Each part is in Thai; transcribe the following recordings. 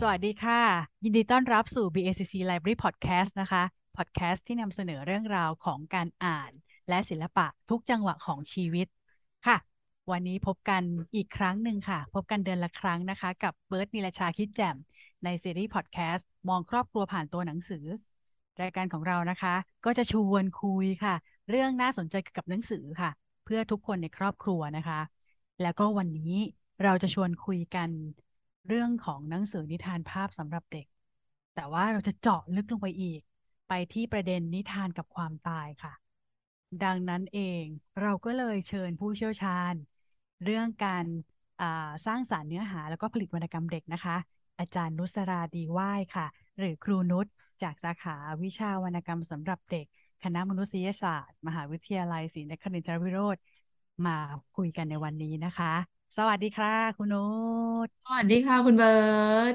สวัสดีค่ะ ยินดีต้อนรับสู่ BACC Library Podcast นะคะ Podcast ที่นำเสนอเรื่องราวของการอ่าน และศิลปะทุกจังหวะของชีวิตค่ะ วันนี้พบกันอีกครั้งหนึ่งค่ะ พบกันเดือนละครั้งนะคะ กับเบิร์ตนิลชาคิดแจ่มในซีรีส์ Podcast มองครอบครัวผ่านตัวหนังสือ รายการของเรานะคะ ก็จะชวนคุยค่ะ เรื่องน่าสนใจเกี่ยวกับหนังสือค่ะ เพื่อทุกคนในครอบครัวนะคะ แล้วก็วันนี้เราจะชวนคุยกัน เรื่องของหนังสือนิทานภาพสำหรับเด็ก แต่ว่าเราจะเจาะลึกลงไปอีก ไปที่ประเด็นนิทานกับความตายค่ะ ดังนั้นเองเราก็เลยเชิญผู้เชี่ยวชาญ เรื่องการสร้างสารรค์เนื้อหาแล้วก็ผลิตวรรณกรรมเด็กนะคะ อาจารย์นุสราดีว่ายค่ะ หรือครูนุชจากสาขาวิชาวรรณกรรมสำหรับเด็ก คณะมนุษยศาสตร์ มหาวิทยาลัยศรีนครินทรวิโรธมาคุยกันในวันนี้นะคะ สวัสดีค่ะ คุณนุชสวัสดีค่ะคุณเบิร์ต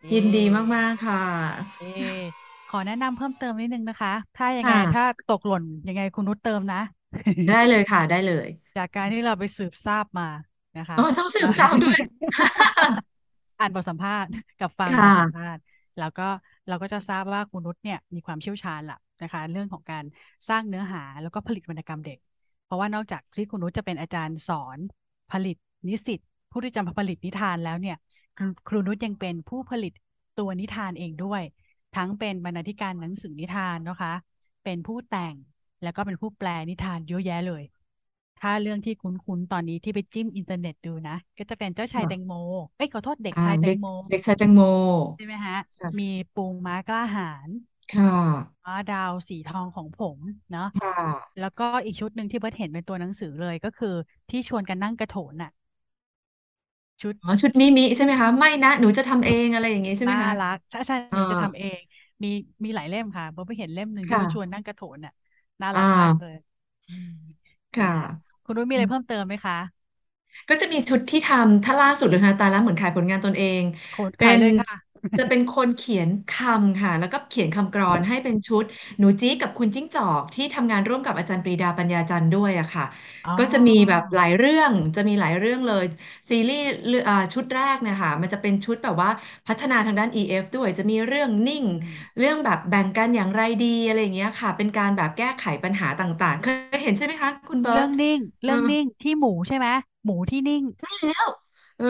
เอยินดีมาก ๆ ค่ะ เอขอแนะนำเพิ่มเติมนิดนึงนะคะ ถ้ายังไงถ้าค่ะตกหล่นยังไงคุณนุชเติมนะ ได้เลยค่ะ ได้เลย จากการที่เราไปสืบทราบมานะคะอ๋อ ต้องสืแล้วบสาวด้วย อ่านบทสัมภาษณ์กับฟังค่บทสัมภาะษณ์ แล้วก็เราก็จะทราบว่าคุณนุชเนี่ยมีความเชี่ยวชาญละนะคะ เรื่องของการสร้างเนื้อหาแล้วก็ผลิตวรรณกรรมเด็ก เพราะว่านอกจากที่คุณนุชจะเป็นอาจารย์สอนผลิต นิสิตผู้ที่จะมาผลิตนิทานแล้วเนี่ยครูครูนุชยังเป็นผู้ผลิตตัวนิทานเองด้วย ทั้งเป็นบรรณาธิการหนังสือนิทานนะคะ เป็นผู้แต่งแล้วก็เป็นผู้แปลนิทานเยอะแยะเลย ถ้าเรื่องที่คุ้นๆตอนนี้ที่ไปจิ้มอินเทอร์เน็ตดูนะ ก็จะเป็นเจ้าชายแตงโม เอ้ยขอโทษเด็กอ่าเด็กชายแตงโม เด็กชายแตงโมใช่ไหมฮะ มีค่ะปูม้ากล้าหาญค่ะม้าดาวสีทองของผมเนาะค่ะ แล้วก็อีกชุดหนึ่งที่เบิร์ตเห็นเป็นตัวหนังสือเลยก็คือที่ชวนกันนั่งกระโถนน่ะ ชุด อ๋อ ชุดมิมิใช่ไหมคะ ไม่นะ หนูจะทำเองอะไรอย่างงี้ใช่ไหมน่าคะรักใช่ใช่อ่าหนูจะทำเอง มีมีหลายเล่มค่ะโบไปเห็นเล่มหนึ่งที่เขาชวนค่ะนั่งกระโถนน่ะน่าอ่รักมากเลยาอืมค่นะคะะคุณนุ้ยมีอะไรเพิ่มเติมไหมคะก็จะมีชุดที่ทำถ้าล่าสุดเลยนะตายแล้วเหมือนขายผลงานตนเองโคดเป็นขายเลยค่ะ จะเป็นคนเขียนคำค่ะ แล้วก็เขียนคำกรอนให้เป็นชุด หนูจี๊ดกับคุณจิ้งจอกที่ทำงานร่วมกับอาจารย์ปรีดาปัญญาจันทร์ด้วยอะค่ะ อ๋อก็จะมีแบบหลายเรื่องจะมีหลายเรื่องเลย ซีรีส์เรื่องอ่าชุดแรกเนี่ยค่ะมันจะเป็นชุดแบบว่าพัฒนาทางด้าน EF ด้วยจะมีเรื่องนิ่ง อืมเรื่องแบบแบ่งกันอย่างไรดีอะไรอย่างเงี้ยค่ะ เป็นการแบบแก้ไขปัญหาต่างๆ เคยเห็นใช่ไหมคะ คุณเบิร์ตเรื่องนิ่ง เออเรื่องนิ่งที่หมูใช่ไหมหมูที่นิ่งใช่แล้ว เออ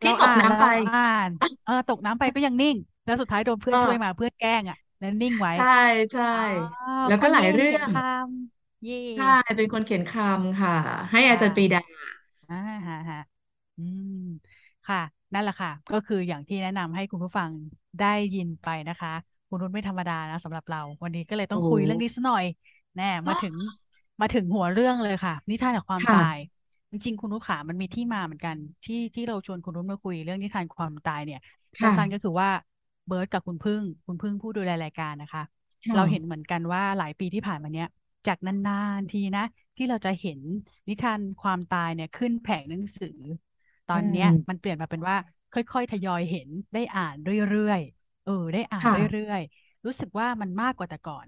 ที่เราอ่านเราตกน้ำไปอ่านเออตกน้ำไปก็ยังนิ่ง แล้วสุดท้ายโดนเพื่อนช่วยมาเออเพื่อนแกล้งอะแล้วนิ่งไว้ ใช่ใช่อ๋อแล้วก็หลายเพราะนี่เองเรื่องเขียนคำเย่ใช่เป็นคนเขียนคำค่ะ ให้อาค่ะจารย์ปรีดาอ่าฮะฮะอืมค่ะ นั่นแหละค่ะ ก็คืออย่างที่แนะนำให้คุณผู้ฟังได้ยินไปนะคะ คุณนุชไม่ธรรมดานะสำหรับเรา วันนี้ก็เลยต้อโอ้งคุยเรื่องนี้สักหน่อย แน่มาถึงมาถึงหัวเรื่องเลยค่ะ นิทานกับความตายค่ะ จริงๆคุณนุชขามันมีที่มาเหมือนกัน ที่ที่เราชวนคุณนุชมาคุยเรื่องนิทานความตายเนี่ยสั้นๆก็ค่ะคือว่าเบิร์ตกับคุณพึ่ง คุณพึ่งผู้ดูแลรายการนะคะ เราเห็นค่ะเหมือนกันว่าหลายปีที่ผ่านมาเนี้ยจากนานๆทีนะ ที่เราจะเห็นนิทานความตายเนี่ยขึ้นแผงหนังสือ ตออืนเนี้ยมันมเปลี่ยนมาเป็นว่า ค่อยๆ ทยอยเห็นได้อ่านเรื่อยๆเออ ได้อ่านค่ะเรื่อยๆรู้สึกว่ามันมากกว่าแต่ก่อน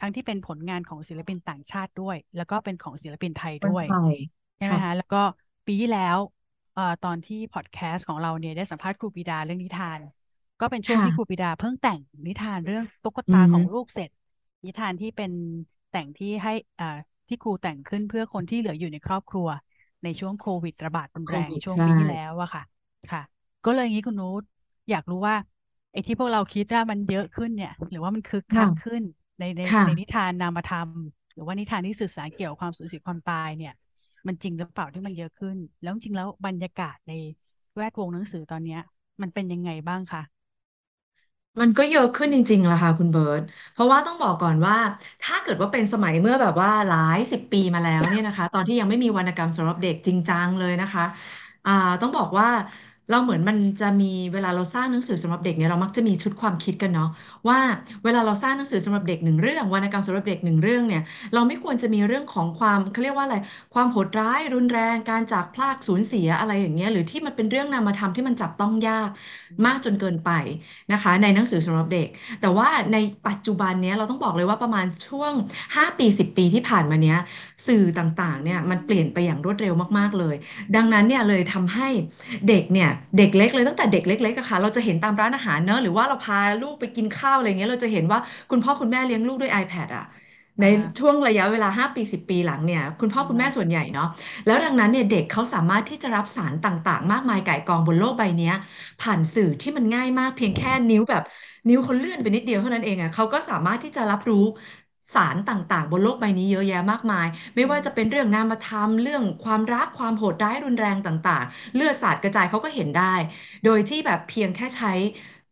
ทั้งที่เป็นผลงานของศิลปินต่างชาติด้วย แล้วก็เป็นของศิลปินไทยด้วย คนไทยใช่ไหมค่ะคะแล้วก็ปีที่แล้วเอ่อตอนที่พอดแคสต์ของเราเนี่ยได้สัมภาษณ์ครูปิดาเรื่องนิทาน ก็เป็นช่วงที่ครูค่ะปิดาเพิ่งแต่งนิทานเรื่องตุ๊กอืตาของลูมกเสร็จ นิทานที่เป็นแต่งที่ให้อ่าที่ครูแต่งขึ้นเพื่อคนที่เหลืออยู่ในครอบครัว ในช่วงโควิดระบาดรุนโคแรงวิดใช่ช่วงปีที่แล้วอะค่ะค่ะ ก็เลยอย่างนี้คุณนุชอยากรู้ว่าไอ้ที่พวกเราคิดว่ามันเยอะขึ้นเนี่ย หรือว่ามันคึกคักค่ะขึ้นในในค่ะ ในนิทานนามธรรม หรือว่านิทานที่สื่อสารเกี่ยวกับความสูญเสียความตายเนี่ย มันจริงหรือเปล่าที่มันเยอะขึ้น แล้วจริงแล้วบรรยากาศในแวดวงหนังสือตอนเนี้ย มันเป็นยังไงบ้างคะมันก็เยอะขึ้นจริงๆล่ะค่ะคุณเบิร์ตเพราะว่าต้องบอกก่อนว่า ถ้าเกิดว่าเป็นสมัยเมื่อแบบว่าหลายสิบปีมาแล้วเนี่ยนะคะ ตอนที่ยังไม่มีวรรณกรรมสำหรับเด็กจริงจังเลยนะคะอ่าต้องบอกว่า เราเหมือนมันจะมีเวลาเราสร้างหนังสือสำหรับเด็กเนี่ยเรามักจะมีชุดความคิดกันเนาะว่าเวลาเราสร้างหนังสือสำหรับเด็กหนึ่งเรื่องวรรณกรรมสำหรับเด็กหนึ่งเรื่องเนี่ยเราไม่ควรจะมีเรื่องของความเขาเรียกว่าอะไรความโหดร้ายรุนแรง การจากพรากสูญเสียอะไรอย่างเงี้ยหรือที่มันเป็นเรื่องนามธรรมที่มันจับต้องยากมากจนเกินไปนะคะ ในหนังสือสำหรับเด็ก แต่ว่าในปัจจุบันเนี้ยเราต้องบอกเลยว่าประมาณช่วง 5 ปี 10 ปีที่ผ่านมาเนี้ยสื่อต่างๆเนี่ยมันเปลี่ยนไปอย่างรวดเร็วมากๆเลย ดังนั้นเนี่ยเลยทำให้เด็กเนี่ยเด็กเล็กเลยตั้งแต่เด็กเล็กๆอะค่ะ เราจะเห็นตามร้านอาหารเนอะหรือว่าเราพาลูกไปกินข้าวอะไรเงี้ยเราจะเห็นว่าคุณพ่อคุณแม่เลี้ยงลูกด้วย iPad อะในอ่าช่วงระยะเวลา 5 ปี 10 ปีหลังเนี่ยคุณพ่ออ่คุณแม่ส่วนาใหญ่เนาะแล้วดังนั้นเนี่ยเด็กเขาสามารถที่จะรับสารต่างๆ มากมายก่ายกองบนโลกใบเนี้ย ผ่านสื่อที่มันง่ายมากเพียงแค่นิ้วแบบ นิ้วเขาเลื่อนไปนิดเดียวเท่านั้นเองอะเขาก็สามารถที่จะรับรู้ สารต่างๆ บนโลกใบนี้เยอะแยะมากมาย ไม่ว่าจะเป็นเรื่องนามธรรมเรื่องความรักความโหดร้ายรุนแรงต่างๆ เลือดสาดกระจายเขาก็เห็นได้ โดยที่แบบเพียงแค่ใช้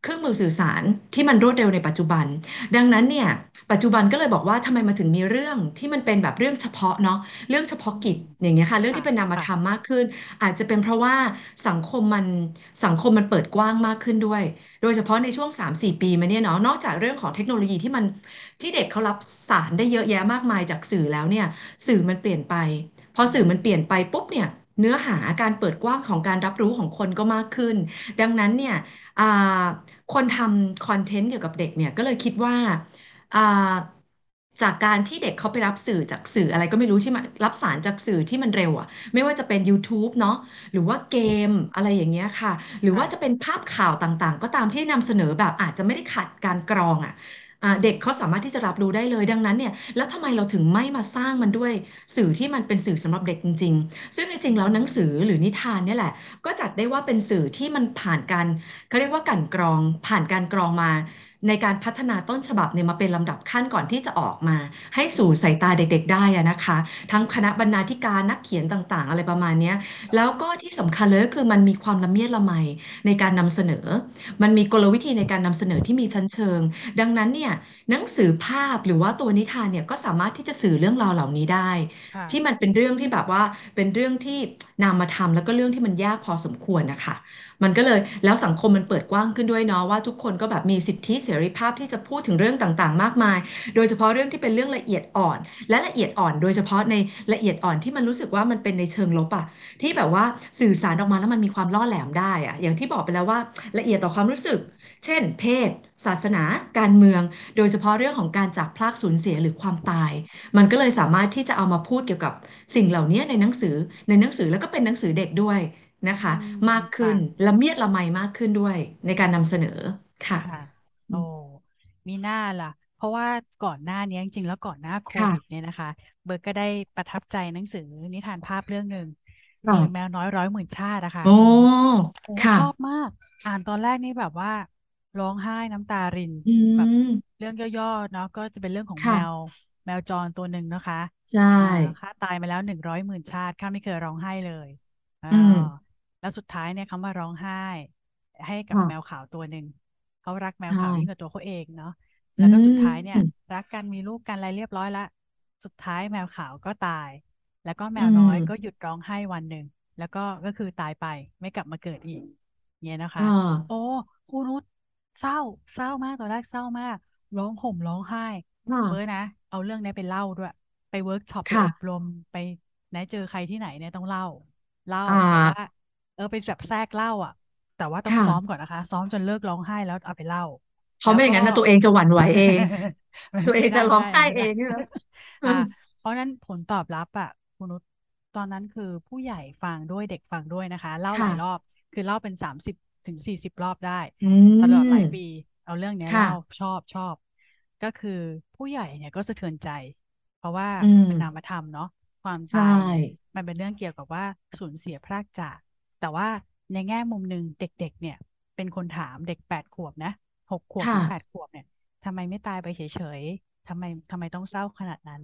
เครื่องมือสื่อสารที่มันรวดเร็วในปัจจุบัน ดังนั้นเนี่ยปัจจุบันก็เลยบอกว่าทำไมมาถึงมีเรื่องที่มันเป็นแบบเรื่องเฉพาะเนาะเรื่องเฉพาะกิจอย่างเงี้ยค่ะ เรื่องที่เป็นนามธรรมมากขึ้น อาจจะเป็นเพราะว่าสังคมมันสังคมมันเปิดกว้างมากขึ้นด้วย โดยเฉพาะในช่วง 3-4 ปีมาเนี่ยเนาะนอกจากเรื่องของเทคโนโลยีที่มันที่เด็กเขารับสารได้เยอะแยะมากมายจากสื่อแล้วเนี่ยสื่อมันเปลี่ยนไปพอสื่อมันเปลี่ยนไปปุ๊บเนี่ยเนื้อหาการเปิดกว้างของการรับรู้ของคนก็มากขึ้น ดังนั้นเนี่ย คนทำคอนเทนต์เกี่ยวกับเด็กเนี่ยก็เลยคิดว่าอ่าจากการที่เด็กเขาไปรับสื่อจากสื่ออะไรก็ไม่รู้ที่มันรับสารจากสื่อที่มันเร็วอะไม่ว่าจะเป็น YouTube เนาะหรือว่าเกมอะไรอย่างเงี้ยค่ะ หรือว่าจะเป็นภาพข่าวต่างๆ ก็ตามที่นำเสนอแบบอาจจะไม่ได้ขัดการกรองอะ เด็กเขาสามารถที่จะรับรู้ได้เลย ดังนั้นเนี่ยแล้วทำไมเราถึงไม่มาสร้างมันด้วยสื่อที่มันเป็นสื่อสำหรับเด็กจริง ๆ ซึ่งจริงๆแล้วหนังสือหรือนิทานเนี่ยแหละ ก็จัดได้ว่าเป็นสื่อที่มันผ่านการเขาเรียกว่ากลั่นกรองผ่านการกรองมา ในการพัฒนาต้นฉบับเนี่ยมาเป็นลำดับขั้นก่อนที่จะออกมา ให้อืสู่สายตามเด็ก ๆ ได้อะนะคะ ทั้งคณะบรรณาธิการนักเขียนต่างๆ อะไรประมาณเนี้ยแล้วก็ที่สำคัญเลยก็คือมันมีความละเมียดละไมในการนำเสนอ มันมีกลวิธีในการนำเสนอที่มีชั้นเชิง ดังนั้นเนี่ยหนังสือภาพหรือว่าตัวนิทานเนี่ยก็สามารถที่จะสื่อเรื่องราวเหล่านี้ได้ ที่ค่ะมันเป็นเรื่องที่แบบว่าเป็นเรื่องที่นามธรรมแล้วก็เรื่องที่มันยากพอสมควรนะคะ มันก็เลยแล้วสังคมมันเปิดกว้างขึ้นด้วยเนาะว่าทุกคนก็แบบมีสิทธิเสรีภาพที่จะพูดถึงเรื่องต่างๆ มากมาย โดยเฉพาะเรื่องที่เป็นเรื่องละเอียดอ่อน และละเอียดอ่อน โดยเฉพาะในละเอียดอ่อนที่มันรู้สึกว่ามันเป็นในเชิงลบอะที่แบบว่าสื่อสารออกมาแล้วมันมีความล่อแหลมได้อะอย่างที่บอกไปแล้วว่าละเอียดต่อความรู้สึก เช่น เพศ ศาสนา การเมือง โดยเฉพาะเรื่องของการจากพลากสูญเสียหรือความตาย มันก็เลยสามารถที่จะเอามาพูดเกี่ยวกับสิ่งเหล่านี้ในหนังสือในหนังสือแล้วก็เป็นหนังสือเด็กด้วย นะอืคะมมากขึ้ค่ะนละเมียดละไมมากขึ้นด้วยในการนำเสนอค่ะ ค่ะ โอ้มีหน้าล่ะ เพราะว่าก่อนหน้านี้จริงๆแล้วก่อนหน้าโควิดค่ะเนี่ยนะคะ เบิร์กก็ได้ประทับใจหนังสือนิทานภาพเรื่องหนึ่งเออแมวค่ะน้อยร้อยหมื่นชาติอะค่ะโอ้ คุณนุชโอ้ค่ะ ชอบมาก อ่านตอนแรกนี่แบบว่า ร้องไห้น้ำตาริน อืแบบม เรื่องย่อๆเนาะก็จะเป็นเรื่องของแมวค่ะแมวจรตัวหนึ่งนะคะ ใช่ อ่าค่าตายมาแล้วหนึ่งร้อยหมื่นชาติข้าไม่เคยร้องไห้เลยอ่าอืม แล้วสุดท้ายเนี่ยเขามาร้องไห้ ให้กับแมวค่ะขาวตัวหนึ่งเขารักแมวใช่ขาวยิ่งกว่าตัวเขาเองเนาะอืแล้วก็สุดท้ายเนี่ยมรักกันมีลูกกันอะไรเรียบร้อยละ สุดท้ายแมวขาวก็ตาย แล้วก็แมอืวน้อยก็หยุมดร้องไห้วันหนึ่งแล้วก็ก็คือตายไปไม่กลับมาเกิดอีกเนี่ยนะอ่คะ โอ้าครูนุชเศร้าเศร้ามากตอนแรกเศร้ามาก ร้องห่มร้องไห้เบอร์ค่ะนะ เอาเรื่องนี้ไปเล่าด้วย ไปเวิร์กช็อปไปอบรค่ะไปไหนเจอใครที่ไหนเนี่ยต้องเล่า เล่าอ่ะแต่ว่าเออไปแบบแทรกเล่าอะ แต่ว่าต้องซ้อมค่ะก่อนนะคะ ซ้อมจนเลิกร้องไห้แล้วเอาไปเล่าเพราะแล้วก็ไม่อย่างนั้นนะตัวเองจะหวั่นไหวเองมันตัวเองจะไม่ได้ไม่ได้ร้องไห้ไม่ได้เองนะอ่าเพราะฉะนั้นผลตอบรับอะคุณนุชตอนนั้นคือผู้ใหญ่ฟังด้วยเด็กฟังด้วยนะคะ เล่าหลายรอบค่ะคือเล่าเป็นสามสิบถึงสี่สิบรอบได้อืมตลอดหลายปีเอาเรื่องเนี้ยค่ะเล่าชอบชอบ ก็คือผู้ใหญ่เนี่ยก็สะเทือนใจ เพราะว่าอืมเป็นนามธรรมเนาะความใชตายเนี่ย่มันเป็นเรื่องเกี่ยวกับว่าสูญเสียพรากจาก แต่ว่าในแง่มุมหนึ่งเด็กๆ เนี่ย เป็นคนถามเด็กแปดขวบนะหกขวบถึงแปดค่ะขวบเนี่ยทำไมไม่ตายไปเฉยๆทำไมทำไมต้องเศร้าขนาดนั้น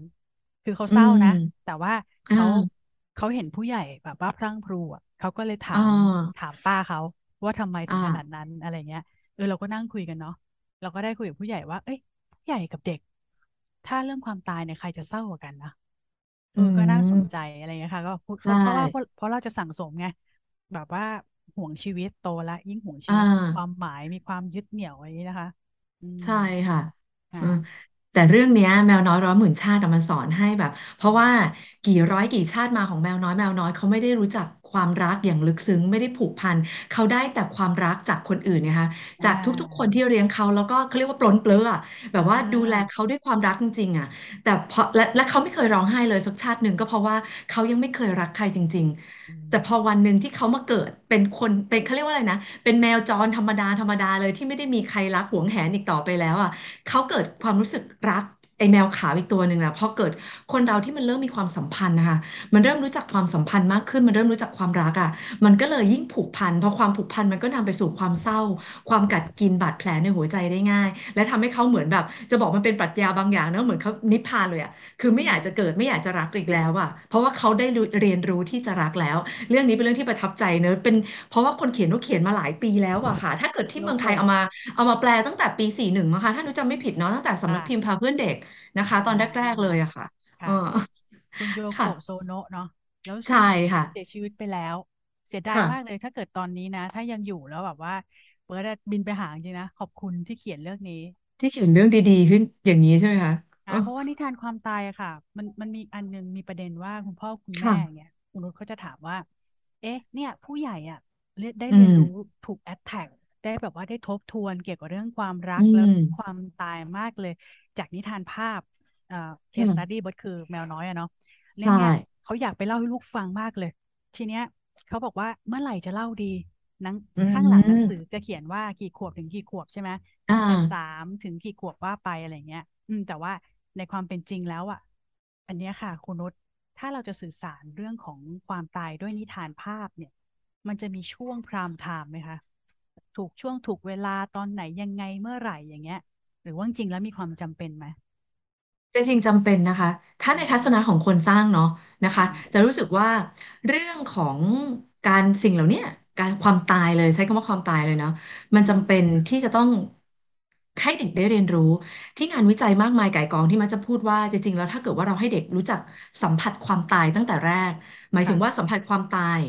คือเขาอืเศร้านะมแต่ว่าอ่าเขาเขาเห็นผู้ใหญ่แบบว่าพรั่งพรูอะเขาก็เลยถาอ่มาถามป้าเขาว่าทำไมถึอ่างขนาดนั้นอะไรเงี้ยเออเราก็นั่งคุยกันเนาะเราก็ได้คุยกับผู้ใหญ่ว่า เอ้ยผู้ใหญ่กับเด็ก ถ้าเรื่องความตายเนี่ยใครจะเศร้ากว่ากันนะเออือก็น่าสนใจมอะไรเงี้ยค่ะ ก็พูดใช่เพราะว่าเพราะเพราะเราจะสั่งสมไง แบบว่าห่วงชีวิตโตละยิ่งห่วงชีอ่า วิตมีความหมายมีความยึดเหนี่ยวอะไรอย่างนี้นะคะ อืมใช่ค่ะค่ะ อืมแต่เรื่องเนี้ยแมวน้อยร้อยหมื่นชาติอะมันสอนให้แบบ เพราะว่ากี่ร้อยกี่ชาติมาของแมวน้อยแมวน้อยเขาไม่ได้รู้จัก ความรักอย่างลึกซึ้งไม่ได้ผูกพันเขาได้แต่ความรักจากคนอื่นนะคะอ่จากทุกๆ คนาที่เลี้ยงเขาแล้วก็เขาเรียกว่าปลนเปลืออะแบบอ่ว่าดูแลาเขาด้วยความรักจริงๆอะ แต่พอและและเขาไม่เคยร้องไห้เลยสักชาติหนึ่งก็เพราะว่าเขายังไม่เคยรักใครจริง อืๆแต่พอมวันหนึ่งที่เขามาเกิดเป็นคนเป็นเขาเรียกว่าอะไรนะ เป็นแมวจรธรรมดาธรรมดาเลยที่ไม่ได้มีใครรักหวงแหนอีกต่อไปแล้วอะเขาเกิดความรู้สึกรัก ไอ้แมวขาวอีกตัวหนึ่งนะพอเกิดคนเราที่มันเริ่มมีความสัมพันธ์นะคะ มันเริ่มรู้จักความสัมพันธ์มากขึ้น มันเริ่มรู้จักความรักอะ มันก็เลยยิ่งผูกพันพอความผูกพันมันก็นำไปสู่ความเศร้า ความกัดกินบาดแผลในหัวใจได้ง่าย และทำให้เขาเหมือนแบบ จะบอกมันเป็นปรัชญาบางอย่างนะเหมือนเขานิพพานเลยอะคือไม่อืมอยากจะเกิดไม่อยากจะรักอีกแล้วอะ เพราะว่าเขาได้เรียนรู้ที่จะรักแล้ว เรื่องนี้เป็นเรื่องที่ประทับใจเนอะเป็นเพราะว่าคนเขียนเขาเขียนมาหลายปีแล้วอะค่ะ ถ้าเกิดที่เมืองโลโก้ไทยเอามาเอามาแปลตั้งแต่ปีสี่หนึ่งนะคะถ้าหนูจำไม่ผิดเนาะตั้งแต่สำนักพิมพ์ค่ะพาเพื่อนเด็กนะคะ ตออ่นแรกๆเลยาอะค่ะเออค่ะคุณโยค่ะโกะโซโนะเนาะแล้วใช่ค่ะเสียชีวิตไปแล้ว เสียดายมากเลค่ะยถ้าเกิดตอนนี้นะ ถ้ายังอยู่แล้วแบบว่าเบิร์ดอะบินไปหาจริงๆนะขอบคุณที่เขียนเรื่องนี้ ที่เขียนเรื่องดีๆขึ้นอย่างนี้ใช่ไหมคะเอออ่าเพราะว่านิทานความตายอะค่ะ มันมันมีอันหนึงมีประเด็นว่าคุณพ่อคุณแม่ค่ะเนี่ยคุณนุชเขาจะถามว่า เอ๊ะ เนี่ย ผู้ใหญ่อะเรียนได้อืมเรียนรู้ถูกแอ t แทกได้แบบว่าได้ทบทวนเกี่ยวกับเรื่องความรัอืกและมความตายมากเลย จากนิทานภาพเอ่อ case ค่ะ study บทคือแมวน้อยอะเนาะเนี่ยใช่เนี่ยเขาอยากไปเล่าให้ลูกฟังมากเลย ทีเนี้ยเขาบอกว่าเมื่อไหร่จะเล่าดีหนังอืข้างหลังหนังสือมจะเขียนว่ากี่ขวบถึงกี่ขวบใช่ไหมอ่าตั้งแต่สามถึงกี่ขวบว่าไปอะไรเงี้ย อืม แต่ว่าในความเป็นจริงแล้วอะ อันเนี้ยค่ะ คุณนุชถ้าเราจะสื่อสารเรื่องของความตายด้วยนิทานภาพเนี่ย มันจะมีช่วงพรามไทม์ไหมคะ ถูกช่วงถูกเวลาตอนไหนยังไงเมื่อไหร่อย่างเงี้ย หรือว่าจริงๆแล้วมีความจำเป็นไหมแต่จริงจำเป็นนะคะ ถ้าอืในทัศนะมของคนสร้างเนาะนะคะอืมจะรู้สึกว่าเรื่องของการสิ่งเหล่าเนี้ยการความตายเลยใช้คำว่าความตายเลยเนาะมันอืมจำเป็นที่จะต้องให้เด็กได้เรียนรู้ที่งานวิจัยมากมายก่ายกองที่มันจะพูดว่าจริงๆแล้วถ้าเกิดว่าเราให้เด็กรู้จักสัมผัสความตายตั้งแต่แรก หมายถึงว่าค่ะสัมผัสความตาย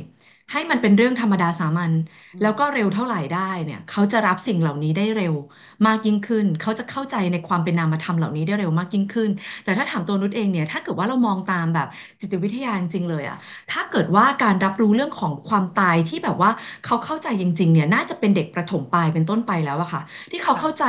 ให้มันเป็นเรื่องธรรมดาสามัญอืมแล้วก็เร็วเท่าไหร่ได้เนี่ย เขาจะรับสิ่งเหล่านี้ได้เร็วมากยิ่งขึ้น เขาจะเข้าใจในความเป็นนามธรรมเหล่านี้ได้เร็วมากยิ่งขึ้น แต่ถ้าถามตัวนุชเองเนี่ยถ้าเกิดว่าเรามองตามแบบจิตวิทยาจริงๆเลยอะถ้าเกิดว่าการรับรู้เรื่องของความตายที่แบบว่าเขาเข้าใจจริงๆเนี่ยน่าจะเป็นเด็กประถมปลายเป็นต้นไปแล้วอะค่ะ ที่เขาเข้าใจ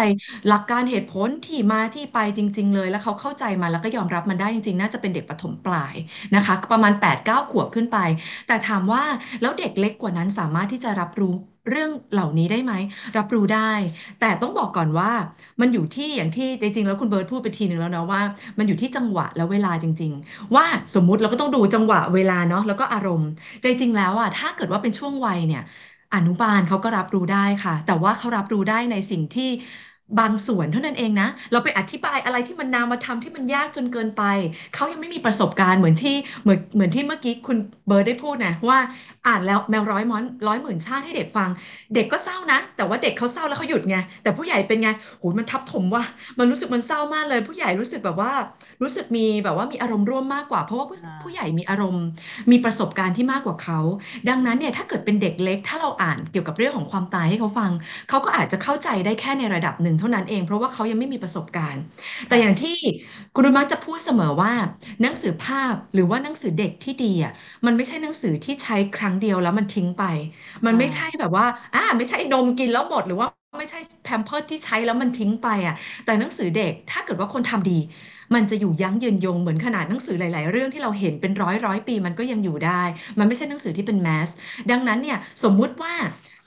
หลักการเหตุผลที่มาที่ไปจริง ๆ เลย แล้วเขาเข้าใจมันแล้วก็ยอมรับมันได้จริงๆ น่าจะเป็นเด็กประถมปลายนะคะ ประมาณ8 9ขวบขึ้นไป แต่ถามว่าแล้วเด็กเล็กกว่านั้นสามารถที่จะรับรู้ เรื่องเหล่านี้ได้ไหม รับรู้ได้ แต่ต้องบอกก่อนว่า มันอยู่ที่อย่างที่จริงๆแล้วคุณเบิร์ตพูดไปทีหนึ่งแล้วนะว่า มันอยู่ที่จังหวะและเวลาจริง ๆ ว่าสมมุติเราก็ต้องดูจังหวะเวลาเนาะแล้วก็อารมณ์แต่จริงๆแล้วอะถ้าเกิดว่าเป็นช่วงวัยเนี่ยอนุบาลเขาก็รับรู้ได้ค่ะ แต่ว่าเขารับรู้ได้ในสิ่งที่ บางส่วนเท่านั้นเองนะ เราไปอธิบายอะไรที่มันนามธรรมที่มันยากจนเกินไป เขายังไม่มีประสบการณ์เหมือนที่เหมือนเหมือนที่เมื่อกี้คุณเบิร์ตได้พูดนะว่าอ่านแล้วแมวร้อยม้อนร้อยหมื่นชาติให้เด็กฟัง เด็กก็เศร้านะ แต่ว่าเด็กเขาเศร้าแล้วเขาหยุดไง แต่ผู้ใหญ่เป็นไงโหมันทับถมว่ะมันรู้สึกมันเศร้ามากเลย ผู้ใหญ่รู้สึกแบบว่า รู้สึกมีแบบว่ามีอารมณ์ร่วมมากกว่า เพราะว่าผู้อ่าผู้ใหญ่มีอารมณ์ มีประสบการณ์ที่มากกว่าเขาดังนั้นเนี่ยถ้าเกิดเป็นเด็กเล็ก ถ้าเราอ่านเกี่ยวกับเรื่องของความตายให้เขาฟังเขาก็อาจจะเข้าใจได้แค่ในระดับหนึ่งเท่านั้นเอง เพราะว่าเขายังไม่มีประสบการณ์ แต่อย่างที่คุณรุ้มักจะพูดเสมอว่า หนังสือภาพหรือว่าหนังสือเด็กที่ดีอะมันไม่ใช่หนังสือที่ใช้ครั้งเดียวแล้วมันทิ้งไป มันไม่ใช่แบบว่าอ่าไม่ใช่นมกินแล้วหมดหรือว่าไม่ใช่แพมเพิร์สที่ใช้แล้วมันทิ้งไปอะ แต่หนังสือเด็กถ้าเกิดว่าคนทำดี มันจะอยู่ยั้งยืนยงเหมือนขนาดหนังสือหลาย ๆ เรื่องที่เราเห็นเป็นร้อยร้อยปีมันก็ยังอยู่ได้ มันไม่ใช่หนังสือที่เป็นแมสดังนั้นเนี่ยสมมุติว่า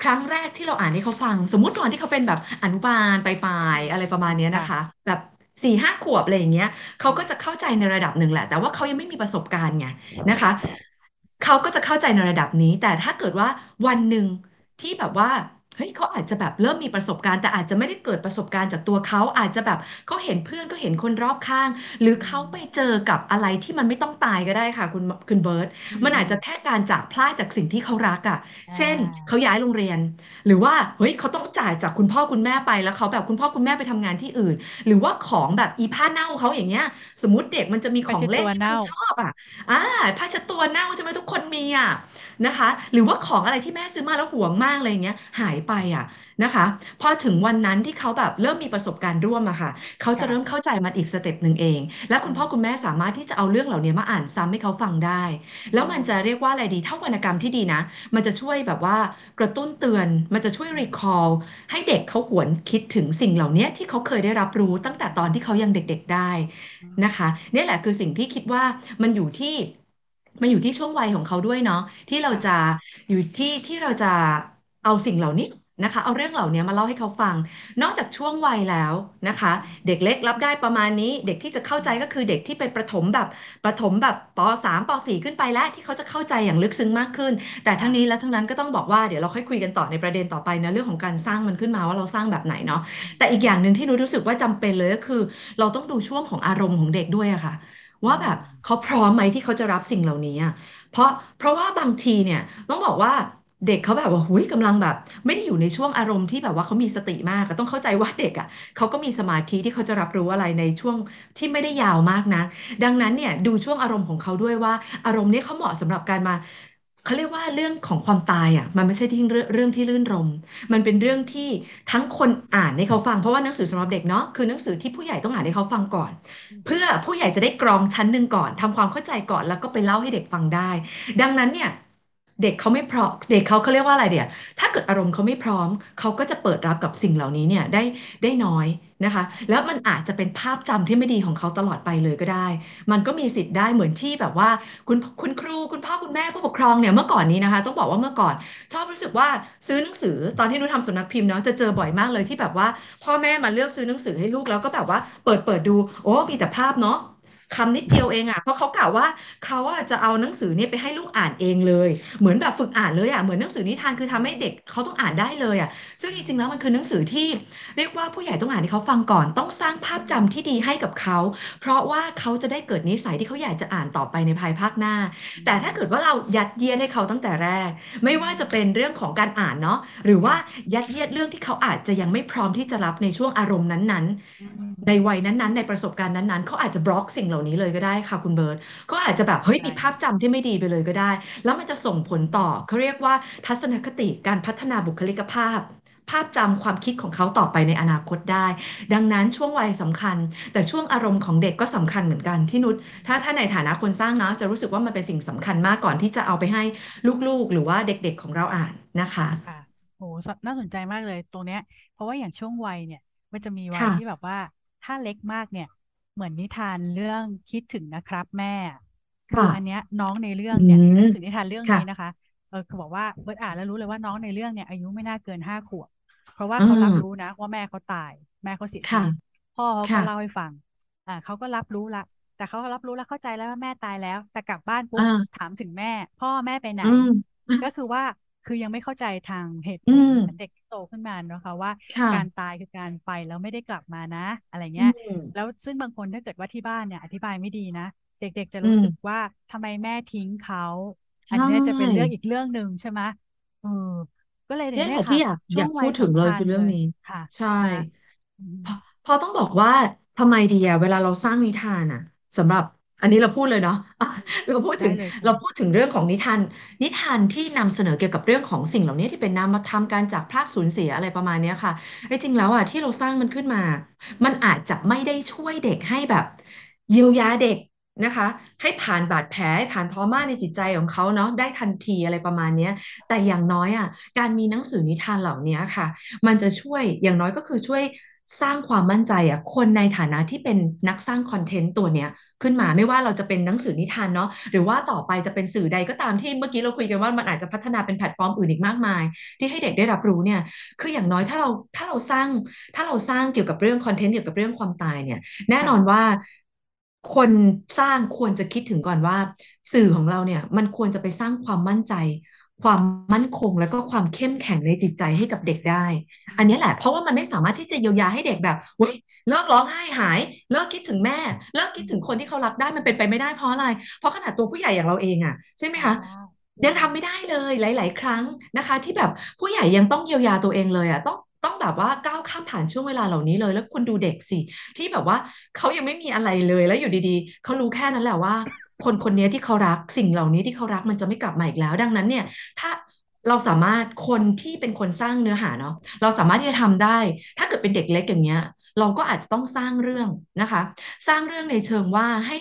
ครั้งแรกที่เราอ่านให้เขาฟัง สมมุติตอนที่เขาเป็นแบบอนุบาลปลายๆอะไรประมาณเนี้ยนะคะค่ะแบบสี่ห้าขวบอะไรอย่างเงี้ยเขาอืมก็จะเข้าใจในระดับหนึ่งแหละ แต่ว่าเขายังไม่มีประสบการณ์ไงนะคะเขาก็จะเข้าใจในระดับนี้ แต่ถ้าเกิดว่าวันหนึ่งที่แบบว่าเฮ้ยเขาอาจจะแบบเริ่มมีประสบการณ์ แต่อาจจะไม่ได้เกิดประสบการณ์จากตัวเขาอาจจะแบบเขาเห็นเพื่อนก็เห็นคนรอบข้าง หรืออืเขาไปมเจอกับอะไรที่มันไม่ต้องตายก็ได้ค่ะ คุณคุณเบิร์ตอืมมันอาอืมจจะแค่การจากพลาดจากสิ่งที่เขารักอะอ่เช่นเขาาย้ายโรงเรียน หรือว่าเฮ้ยเขาต้องจ่ายจากคุณพ่อคุณแม่ไปแล้วเขาแบบคุณพ่อคุณแม่ไปทำงานที่อื่น หรือว่าของแบบอีผ้าเน่าเขาอย่างเงี้ย สมมุติเด็กมันจะมีไม่ใช่ของเล่นที่มันตัวเน่าชอบอะอ่าผ้าเช็ดตัวเน่าใช่ไหมทุกคนมีอะ นะคะ หรือว่าของอะไรที่แม่ซื้อมาแล้วหวงมากอะไรเงี้ยหายไปอะนะคะ พอถึงวันนั้นที่เขาแบบเริ่มมีประสบการณ์ร่วมอะค่ะ เขาจะเริ่มค่ะเข้าใจมันอีก step หนึ่งเอง และอืมคุณพ่อคุณแม่สามารถที่จะเอาเรื่องเหล่านี้มาอ่านซ้ำให้เขาฟังได้อืมแล้วมันจะเรียกว่าอะไรดี ถ้าวรรณกรรมที่ดีนะ มันจะช่วยแบบว่ากระตุ้นเตือน มันจะช่วยอืม recall ให้เด็กเขาหวนคิดถึงสิ่งเหล่านี้ที่เขาเคยได้รับรู้ตั้งแต่ตอนที่เขายังเด็ก ๆได้อืนะคะมเนี่ยแหละคือสิ่งที่คิดว่ามันอยู่ที่ มันอยู่ที่ช่วงวัยของเขาด้วยเนาะที่เราจะค่ะอยู่ที่ที่เราจะเอาสิ่งเหล่านี้นะคะ เอาเรื่องเหล่านี้มาเล่าให้เขาฟัง นอกจากช่วงวัยแล้วนะคะอืมเด็กเล็กรับได้ประมาณนี้ เด็กที่จะเข้าอืมใจก็คือเด็กที่เป็นประถมแบบประถมแบบปสามปสี่ขึ้นไปแล้วที่เขาจะเข้าใจอย่างลึกซึ้งมากขึ้น แต่ทั้งนี้ค่ะและทั้งนั้นก็ต้องบอกว่าเดี๋ยวเราค่อยคุยกันต่อในประเด็นต่อไปนะเรื่องของการสร้างมันขึ้นมาว่าเราสร้างแบบไหนเนาะอืมแต่อีกอืมอย่างหนึ่งที่หนุ้ยรู้สึกว่าจำเป็นเลยก็คือ เราต้องดูช่วงของอารมณ์ของเด็กด้วยอะค่ะอื ว่าแบบเขาพร้อมไหมที่เขาจะรับสิ่งเหล่านี้เพราะเพราะว่าบางทีเนี่ยต้องบอกว่าเด็กเขาแบบว่าหุยกำลังแบบ ไม่ได้อยู่ในช่วงอารมณ์ที่แบบว่าเขามีสติมากต้องเข้าใจว่าเด็กอะเขาก็มีสมาธิที่เขาจะรับรู้อะไรในช่วงที่ไม่ได้ยาวมากนะ ดังนั้นเนี่ยดูช่วงอารมณ์ของเขาด้วยว่าอารมณ์นี้เขาเหมาะสำหรับการมา เขาเรียกว่าเรื่องของความตายอะมันไม่ใช่ที่เรื่องเรื่องที่ลื่นรม มันเป็นเรื่องที่ทั้งคนอ่านให้เขาฟังเพราะว่าหนังสือสำหรับเด็กเนาะคือหนังสือที่ผู้ใหญ่ต้องอ่านให้เขาฟังก่อน เพื่อผู้ใหญ่จะได้กรองชั้นหนึ่งก่อนทำความเข้าใจก่อนแล้วก็ไปเล่าให้เด็กฟังได้ ดังนั้นเนี่ย เด็กเขาไม่พร้อมเด็กเขาเขาเรียกว่าอะไรเดี๋ยวถ้าเกิดอารมณ์เขาไม่พร้อม เขาก็จะเปิดรับกับสิ่งเหล่านี้เนี่ยได้ได้น้อยนะคะ แล้วมันอาจจะเป็นภาพจำที่ไม่ดีของเขาตลอดไปเลยก็ได้ มันก็มีสิทธิ์ได้เหมือนที่แบบว่า คุณคุณครูคุณพ่อคุณแม่ผู้ปกครองเนี่ยเมื่อก่อนนี้นะคะ ต้องบอกว่าเมื่อก่อนชอบรู้สึกว่าซื้อหนังสือตอนที่นุ้ยทำสำนักพิมพ์เนาะจะเจอบ่อยมากเลยที่แบบว่า พ่อแม่มาเลือกซื้อหนังสือให้ลูกแล้วก็แบบว่าเปิดเปิดดูโอ้มีแต่ภาพเนาะ คำนิดเดียวเองอะเพราะเขากล่าวว่าเขาอะจะเอาหนังสือเนี่ยไปให้ลูกอ่านเองเลย เหมือนแบบฝึกอ่านเลยอะเหมือนหนังสือนิทานคือทำให้เด็กเขาต้องอ่านได้เลยอะ ซึ่งจริงๆแล้วมันคือหนังสือที่เรียกว่าผู้ใหญ่ต้องอ่านให้เขาฟังก่อน ต้องสร้างภาพมจำที่ดีให้กับเขา เพราะว่าเขาจะได้เกิดนิสัยที่เขาอยากจะอ่านต่อไปในภายภาคหน้า แต่ถ้าเกิดว่าเรายัดเยียดให้เขาตั้งแต่แรก ไม่ว่าจะเป็นเรื่องของการอ่านเนาะหรือว่ายัดเยียดเรื่องที่เขาอาจจะยังไม่พร้อมที่จะรับในช่วงอารมณ์นั้นๆ ในวัยนั้นๆ ในประสบการณ์นั้นๆเขาอาจจะบล็อกสิ่งเหล่านี้เลยก็ได้ค่ะคุณเบิร์ตเขาอาจจะน่าแบบเฮ้ยสนใจมีภาพจำที่ไม่ดีไปเลยก็ได้ แล้วมันจะส่งผลต่อเขาเรียกว่าทัศนคติการพัฒนาบุคลิกภาพ ภาพจำความคิดของเขาต่อไปในอนาคตได้ ดังนั้นช่วงวัยสำคัญ แต่ช่วงอารมณ์ของเด็กก็สำคัญเหมือนกันที่นุชถ้าถ้าในฐานะคนสร้างนะจะรู้สึกว่ามันเป็นสิ่งสำคัญมากก่อนที่จะเอาไปให้ลูกๆ หรือว่าเด็กๆของเราอ่านนะคะค่ะโหสน่าสนใจมากเลยตรงเนี้ย เพราะว่าอย่างช่วงวัยเนี่ย มันจะมีวัยที่แบค่ะบว่า ถ้าเล็กมากเนี่ย เหมือนนิทานเรื่องคิดถึงนะครับแม่คือค่ะอันเนี้ยน้องในเรื่ออืงเนี่ยหมนังสือนิทานเรื่องค่ะนี้นะคะเออคือบอกว่าเบิร์ตอ่านแล้วรู้เลยว่าน้องในเรื่องเนี่ยอายุไม่น่าเกินห้าขวบ เพราะว่าอืเขารับรู้มนะว่าแม่เขาตาย แม่เขาเสียชีค่ะวิตพ่อเขาก็ค่ะเล่าให้ฟังอ่าเขาก็รับรู้ละแต่เขารับรู้แล้วเข้าใจแล้วว่าแม่ตายแล้ว แต่กลับบ้านปุ๊บอ่าถามถึงแม่ พ่อแม่ไปไหนอืมก็คือว่า คือยังไม่เข้าใจทางเหตุผอืลมเหมือนเด็กที่โตขึ้นมาเนอะคะว่าการค่ะตายคือการไปแล้วไม่ได้กลับมานะ อะไรอืเงี้ยมแล้วซึ่งบางคนถ้าเกิดว่าที่บ้านเนี่ยอธิบายไม่ดีนะ เด็กๆจะอืมรู้สึกว่าทำไมแม่ทิ้งเขาใชอันเนี้ยจะเป็นเรื่อง่อีกเรื่องหนึ่งใช่ไหมเออก็เลยเนี่ยแหเนี่ยค่ะละที่อยากอยากช่วงวัยพูดถึงเลยสำคัญเลยคือเรื่องนี้ค่ะ ใช่ค่ะอืมเพราะเพราะต้องบอกว่าทำไมดีอะเวลาเราสร้างนิทานอะสำหรับ อันนี้เราพูดเลยเนาะอะอืมเราพูดถึงได้เลยค่ะ เราพูดถึงเรื่องของนิทาน นิทานที่นำเสนอเกี่ยวกับเรื่องของสิ่งเหล่านี้ที่เป็นนามธรรมการจากพรากสูญเสียอะไรประมาณเนี้ยค่ะไอ้จริงแล้วอะที่เราสร้างมันขึ้นมา มันอาจจะไม่ได้ช่วยเด็กให้แบบ เยียวยาเด็กนะคะ ให้ผ่านบาดแผลให้ผ่านทรมาในจิตใจของเขาเนาะได้ทันทีอะไรประมาณเนี้ย แต่อย่างน้อยอะการมีหนังสือนิทานเหล่านี้ค่ะ มันจะช่วยอย่างน้อยก็คือช่วย สร้างความมั่นใจอะคนในฐานะที่เป็นนักสร้างคอนเทนต์ตัวเนี้ยขึ้นมาไม่ว่าเราจะเป็นหนังสือนิทานเนาะหรือว่าต่อไปจะเป็นสื่อใดก็ตามที่เมื่อกี้เราคุยกันว่ามันอาจจะพัฒนาเป็นแพลตฟอร์มอื่นอีกมากมาย ที่ให้เด็กได้รับรู้เนี่ยคืออย่างน้อยถ้าเราถ้าเราสร้างถ้าเราสร้างเกี่ยวกับเรื่องคอนเทนต์เกี่ยวกับเรื่องความตายเนี่ย แน่นอนว่าคนสร้างควรจะคิดถึงก่อนว่า สื่อของเราเนี่ยมันควรจะไปสร้างความมั่นใจ ความมั่นคงแล้วก็ความเข้มแข็งในจิตใจให้กับเด็กได้อือันนี้แหละ เพมราะว่ามันไม่สามารถที่จะเยียวยาให้เด็กแบบเว้ยเลิกร้องไห้หาย เลิกคิดถึงแม่ เลิกคิอืดถึงคนที่มเขารักได้มันเป็นไปไม่ได้เพราะอะไร เพราะขนาดตัวผู้ใหญ่อย่างเราเองอะใช่ไหมอ๋อคะอืมยังทำไม่ได้เลยหลาย ๆ ครั้งนะคะ ที่แบบผู้ใหญ่ยังต้องเยียวยาตัวเองเลยอะต้องต้องแบบว่าก้าวข้ามผ่านช่วงเวลาเหล่านี้เลย แล้วคุณดูเด็กสิที่แบบว่าเขายังไม่มีอะไรเลยแล้วอยู่ดีๆเขารู้แค่นั้นแหละว่า คนคนนี้ที่เขารักสิ่งเหล่านี้ที่เขารักมันจะไม่กลับมาอีกแล้ว ดังนั้นเนี่ย ถ้าเราสามารถคนที่เป็นคนสร้างเนื้อหาเนาะเราสามารถที่จะทำได้ ถ้าเกิดเป็นเด็กเล็กอย่างเงี้ย เราก็อาจจะต้องสร้างเรื่องนะคะ สร้างเรื่องในเชิงว่าให้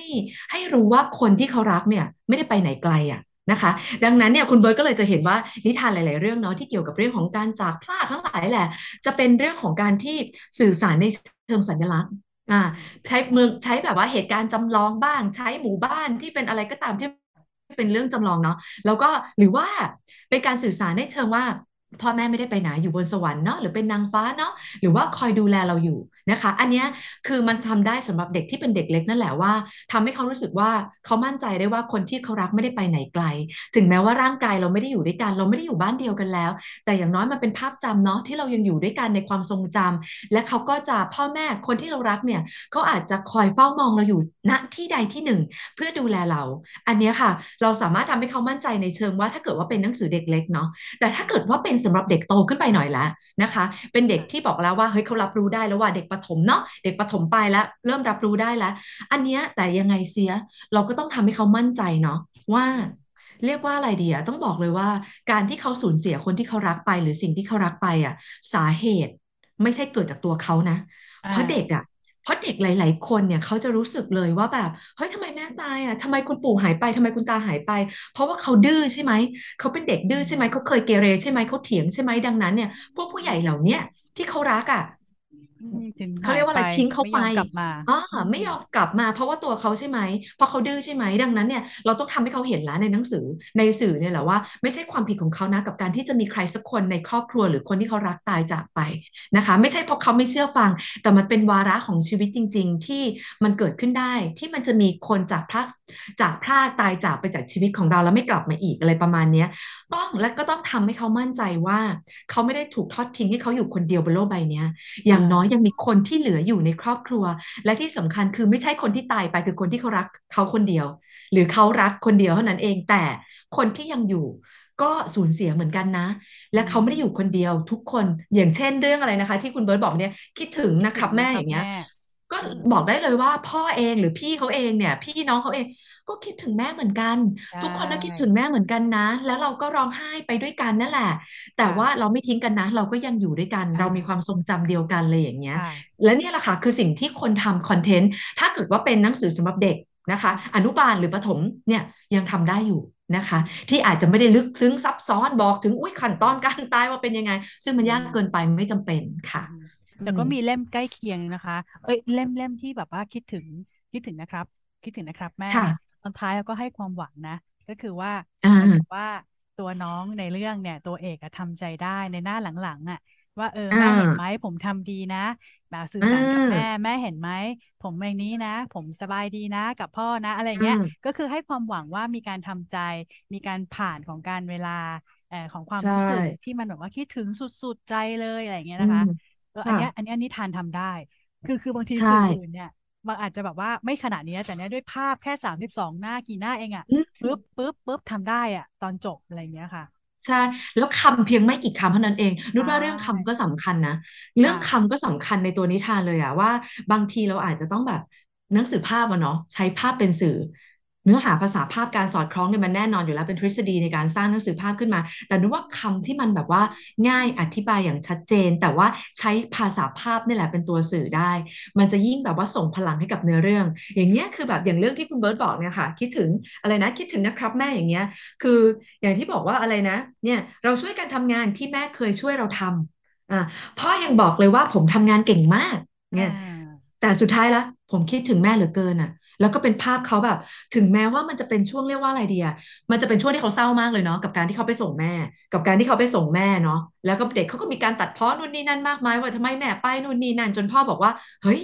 ให้รู้ว่าคนที่เขารักเนี่ย ไม่ได้ไปไหนไกลอะนะคะดังนั้นเนี่ยคุณเบิร์ตก็เลยจะเห็นว่านิทานหลาย ๆ เรื่องเนาะที่เกี่ยวกับเรื่องของการจากพลาดทั้งหลายแหละ จะเป็นเรื่องของการที่สื่อสารในเชิงสัญลักษณ์ อ่า ใช้เมืองใช้แบบว่าเหตุการณ์จำลองบ้าง ใช้หมู่บ้านที่เป็นอะไรก็ตามที่เป็นเรื่องจำลองเนาะแล้วก็หรือว่าเป็นการสื่อสารในเชิงว่าพ่อแม่ไม่ได้ไปไหนอยู่บนสวรรค์เนาะหรือเป็นนางฟ้าเนาะหรือว่าคอยดูแลเราอยู่นะคะ อันนี้คือมันทำได้สำหรับเด็กที่เป็นเด็กเล็กนั่นแหละว่าทำให้เขารู้สึกว่าเขามั่นใจได้ว่าคนที่เขารักไม่ได้ไปไหนไกล ถึงแม้ว่าร่างกายเราไม่ได้อยู่ด้วยกันเราไม่ได้อยู่บ้านเดียวกันแล้ว แต่อย่างน้อยมันเป็นภาพจำเนาะที่เรายังอยู่ด้วยกันในความทรงจำและเขาก็จะพ่อแม่คนที่เรารักเนี่ยเขาอาจจะคอยเฝ้ามองเราอยู่ณที่ใดที่หนึ่ง เพื่อดูแลเรา อันนี้ค่ะ เราสามารถทำให้เขามั่นใจในเชิงว่าถ้าเกิดว่าเป็นหนังสือเด็กเล็กเนาะแต่ถ้าเกิดว่าเป็นสำหรับเด็กโตขึ้นไปหน่อยแล้วนะคะ เป็นเด็กที่บอกแล้วว่าเฮ้ยเขารับรู้ได้แล้วว่าเด็กประถมเนาะเด็กประถมไปแล้ว เริ่มรับรู้ได้แล้ว อันเนี้ยแต่ยังไงเสียเราก็ต้องทำให้เขามั่นใจเนาะว่าเรียกว่าอะไรดีอะต้องบอกเลยว่า การที่เขาสูญเสียคนที่เขารักไปหรือสิ่งที่เขารักไปอะสาเหตุไม่ใช่เกิดจากตัวเขานะ เพราะเด็กอะเพราะเด็กหลาย ๆ คนเนี่ยเขาจะรู้สึกเลยว่าแบบเฮ้ยทำไมแม่ตายอะทำไมคุณปู่หายไปทำไมคุณตาหายไป เพราะว่าเขาดื้อใช่ไหมเขาเป็นเด็กดื้อใช่ไหมเขาเคยเกเรใช่ไหมเขาเถียงใช่ไหมดังนั้นเนี่ยพวกผู้ใหญ่เหล่าเนี้ยที่เขารักอะ ถึงเขาหายไปเรียกว่าอะไรทิ้งเขาไม่ไปยอมกลับมาอ๋ออืไม่ยอมกลับมา เพราะว่าตัวเขาใช่ไหมเพราะเขาดื้อใช่ไหมดังนั้นเนี่ยเราต้องทำให้เขาเห็นแล้วในหนังสือในสื่อเนี่ยแหละว่า ไม่ใช่ความผิดของเขานะกับการที่จะมีใครสักคนในครอบครัวหรือคนที่เขารักตายจากไปนะคะ ไม่ใช่เพราะเขาไม่เชื่อฟัง แต่มันเป็นวาระของชีวิตจริง ๆ ที่มันเกิดขึ้นได้ที่มันจะมีคนจากพรากจากพรากตายจากไปจากชีวิตของเราแล้วไม่กลับมาอีกอะไรประมาณเนี้ยต้องและก็ต้องทำให้เขามั่นใจว่า เขาไม่ได้ถูกทอดทิ้งให้เขาอยู่คนเดียวบนโลกใบนี้อย่างน้อยยังมีคนที่เหลืออยู่ในครอบครัว และที่สำคัญคือไม่ใช่คนที่ตายไปคือคนที่เขารักเขาคนเดียว หรือเขารักคนเดียวเท่านั้นเอง แต่คนที่ยังอยู่ก็สูญเสียเหมือนกันนะ และเขาไม่ได้อยู่คนเดียวทุกคนอย่างเช่นเรื่องอะไรนะคะ ที่คุณเบิร์ตบอกเนี่ยคิดถึงนะครับแม่อย่างเงี้ย ก็อืมบอกได้เลยว่าพ่อเองหรือพี่เขาเองเนี่ย พี่น้องเขาเองก็คิดถึงแม่เหมือนกันใชทุกคนก็คิดถึง่แม่เหมือนกันนะ แล้วเราก็ร้องไห้ไปด้วยกันนั่นแหละ แต่ว่าค่ะเราไม่ทิ้งกันนะ เราก็ยังอยู่ด้วยกันอ่เรามีความทารงจำเดียวกันเลยอย่างเงี้ยค่ะและเนี่ยแหละค่ะคือสิ่งที่คนทำคอนเทนต์ถ้าเกิดว่าเป็นหนังสือสำหรับเด็กนะคะ อนุบาลหรือประถมเนี่ยยังทำได้อยู่นะคะ ที่อาจจะไม่ได้ลึกซึ้งซับซ้อนบอกถึงอุ้ยขั้นตอนการตายว่าเป็นยังไง ซึ่งมันอืยากเกินไปมไม่จำเป็นค่ะอืมอื แต่ก็มมีเล่มใกล้เคียงนะคะ เอ้ยเล่มเล่มที่แบบว่าคิดถึงคิดถึงนะครับ คิดถึงนะครับแม่เนี่ยค่ะตอนท้ายเราก็ให้ความหวังนะ ก็คือว่าอ่ถ้าเกิดาว่าตัวน้องในเรื่องเนี่ย ตัวเอกอะทำใจได้ในหน้าหลังๆอะว่าเอออ่แม่เห็นไหมาผมทำดีนะแบบสื่ออ่สารกับแม่าแม่เห็นไหมผมอย่างนี้นะ ผมสบายดีนะ กับพ่อนะ อะไรอ่เงี้ยาก็คือให้ความหวังว่ามีการทำใจ มีการผ่านของการเวลาเอ่อของความใช่รู้สึกที่มันแบบว่าคิดถึงสุดๆใจเลยอะไรอย่างเงี้ยอืมนะคะ เอออันค่ะเนี้ยอันเนี้ยนิทานทำได้ คือคือบางทีใช่สื่ออื่นเนี่ยมันอาจจะแบบว่าไม่ขนาดนี้นะแต่เนี้ยด้วยภาพแค่สามสิบสองหน้ากี่หน้าเองอะอืมปึ๊บปึ๊บปึ๊บทำได้อะ ตอนจบอะไรอย่างเงี้ยค่ะใช่ แล้วคำเพียงไม่กี่คำเท่านั้นเองนุใชชว่าเรื่องคำก็่สำคัญนะ เรื่องค่ะคำก็สำคัญในตัวนิทานเลยอะว่า บางทีเราอาจจะต้องแบบหนังสือภาพอะเนาะใช้ภาพเป็นสื่อ เนื้อหาภาษาภาพการสอดคล้องเนี่ยมันแน่นอนอยู่แล้วเป็นทฤษฎีในการสร้างหนังสือภาพขึ้นมา แต่นุชว่าคำที่มันแบบว่าง่ายอธิบายอย่างชัดเจน แต่ว่าใช้ภาษาภาพนี่แหละเป็นตัวสื่อได้ มันจะยิ่งแบบว่าส่งพลังให้กับเนื้อเรื่อง อย่างเงี้ยคือแบบอย่างเรื่องที่คุณเบิร์ตบอกเนี่ยค่ะ คิดถึงอะไรนะคิดถึงนะครับแม่อย่างเงี้ย คืออย่างที่บอกว่าอะไรนะ เนี่ยเราช่วยกันทำงานที่แม่เคยช่วยเราทำอ่าพ่อยังบอกเลยว่าผมทำงานเก่งมากอ่เนี่ยาแต่สุดท้ายแล้วผมคิดถึงแม่เหลือเกินอะ แล้วก็เป็นภาพเขาแบบ ถึงแม้ว่ามันจะเป็นช่วงเรียกว่าอะไรเดียมันจะเป็นช่วงที่เขาเศร้ามากเลยเนาะกับการที่เขาไปส่งแม่ กับการที่เขาไปส่งแม่เนาะแล้วก็เด็กเขาก็มีการตัดพ้อนู่นนี่นั่นมากมายว่าทำไมแม่ไปนู่นนี่นั่นจนพ่อบอกว่า เฮ้ย